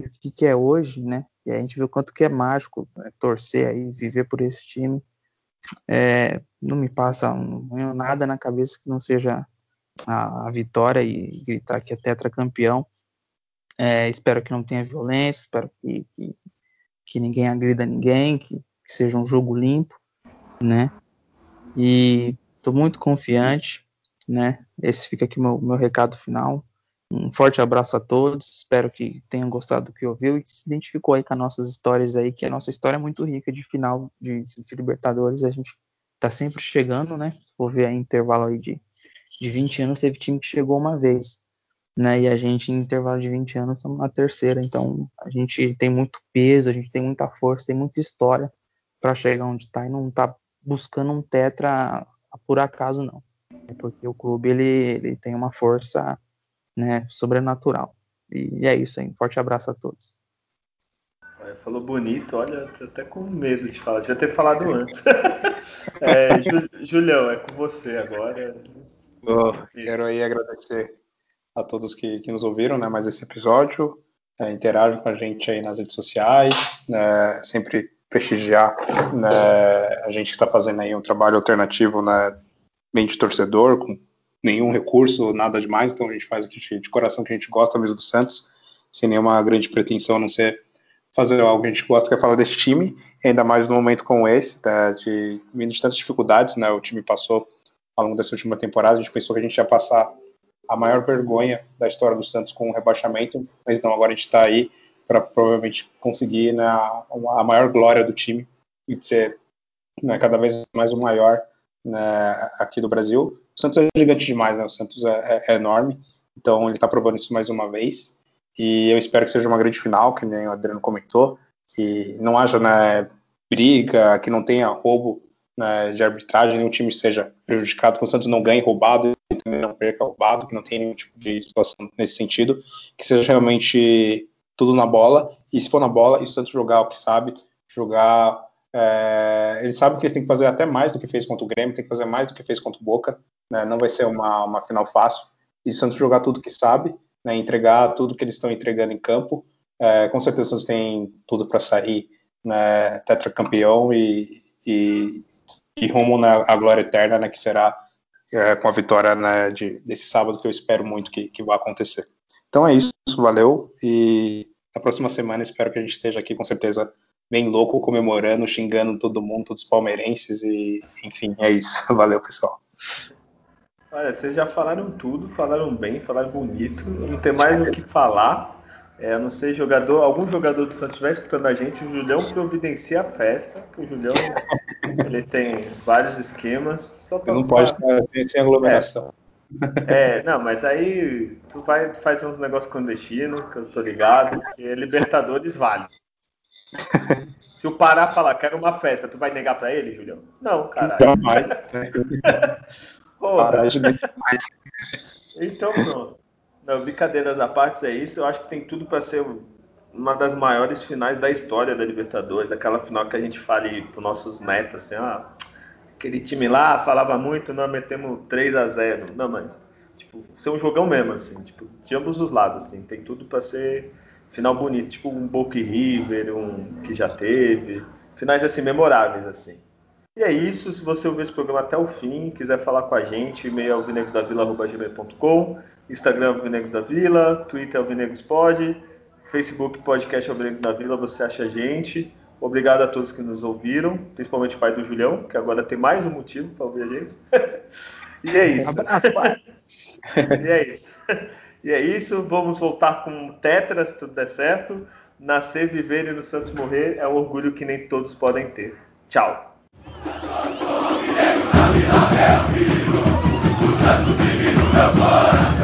o que, que é hoje, né? E a gente o quanto que é mágico né? torcer aí, viver por esse time. É, não me passa não, nada na cabeça que não seja a, a vitória e gritar que é tetracampeão. É, espero que não tenha violência, espero que, que, que ninguém agrida ninguém, que, que seja um jogo limpo né? E estou muito confiante, né? Esse fica aqui meu, meu recado final. Um forte abraço a todos, espero que tenham gostado do que ouviu e que se identificou aí com as nossas histórias aí, que a nossa história é muito rica de final de, de Libertadores, a gente tá sempre chegando, né? For ver aí intervalo aí de, de 20 anos, teve time que chegou uma vez, né? E a gente, em intervalo de 20 anos, estamos na terceira, então a gente tem muito peso, a gente tem muita força, tem muita história para chegar onde está e não tá buscando um tetra por acaso não. É porque o clube ele, ele tem uma força né, sobrenatural. E é isso aí. Um forte abraço a todos. Falou bonito, olha, tô até com medo de falar, devia ter falado antes. é, Ju, Julião, é com você agora. Oh, quero aí agradecer a todos que, que nos ouviram, né, mais esse episódio. É, interajam com a gente aí nas redes sociais, né, sempre prestigiar né, a gente que está fazendo aí um trabalho alternativo né, bem de torcedor, com nenhum recurso, nada demais, então a gente faz aqui de coração que a gente gosta mesmo do Santos, sem nenhuma grande pretensão, a não ser fazer algo que a gente gosta, que é falar desse time, ainda mais num momento como esse, tá, de de tantas dificuldades, né? O time passou ao longo dessa última temporada, a gente pensou que a gente ia passar a maior vergonha da história do Santos com o rebaixamento, mas não, agora a gente está aí para provavelmente conseguir né, a maior glória do time e ser né, cada vez mais o maior né, aqui do Brasil. O Santos é gigante demais, né? O Santos é, é, é enorme, então ele está provando isso mais uma vez. E eu espero que seja uma grande final, que nem o Adriano comentou, que não haja né, briga, que não tenha roubo né, de arbitragem, nenhum time seja prejudicado, que o Santos não ganhe roubado e também não perca roubado, que não tenha nenhum tipo de situação nesse sentido, que seja realmente tudo na bola, e se for na bola, e o Santos jogar o que sabe, jogar. É, eles sabem que eles têm que fazer até mais do que fez contra o Grêmio, tem que fazer mais do que fez contra o Boca, né, não vai ser uma, uma final fácil, e o Santos jogar tudo que sabe, né, entregar tudo que eles estão entregando em campo, é, com certeza o Santos tem tudo para sair né, tetracampeão e, e, e rumo na a glória eterna, né, que será é, com a vitória né, de, desse sábado, que eu espero muito que, que vá acontecer. Então é isso, valeu, e na próxima semana espero que a gente esteja aqui com certeza bem louco, comemorando, xingando todo mundo, todos os palmeirenses, e enfim, é isso. Valeu, pessoal. Olha, vocês já falaram tudo, falaram bem, falaram bonito, não tem mais o que falar. É, não sei, jogador, algum jogador do Santos estiver escutando a gente, o Julião providencia a festa, o Julião ele tem vários esquemas. Só não pode estar sem, sem aglomeração. É, é, não, mas aí tu vai fazer uns negócios clandestinos, que eu tô ligado, que Libertadores vale. Se o Pará falar, quero uma festa, tu vai negar pra ele, Julião? Não, cara. Jamais. Pará é mais. Então, pronto. Não, brincadeiras à parte é isso. Eu acho que tem tudo para ser uma das maiores finais da história da Libertadores. Aquela final que a gente fale para nossos netos assim, ah, aquele time lá falava muito, nós metemos 3 a 0 Não, mas tipo, ser um jogão mesmo, assim, tipo, de ambos os lados, assim. Tem tudo para ser final bonito, tipo um Boca River, um que já teve. Finais assim memoráveis, assim. E é isso. Se você ouvir esse programa até o fim, quiser falar com a gente, e-mail é alvinegosdavila.gmail.com Instagram Alvinegos da Vila, Twitter Alvinegos Pod, Facebook Podcast Alvinegos da Vila, você acha a gente. Obrigado a todos que nos ouviram, principalmente o pai do Julião, que agora tem mais um motivo para ouvir a gente. e é isso. Um abraço, pai. e é isso. E é isso. Vamos voltar com Tetra, se tudo der certo. Nascer, viver e no Santos morrer é um orgulho que nem todos podem ter. Tchau. Santos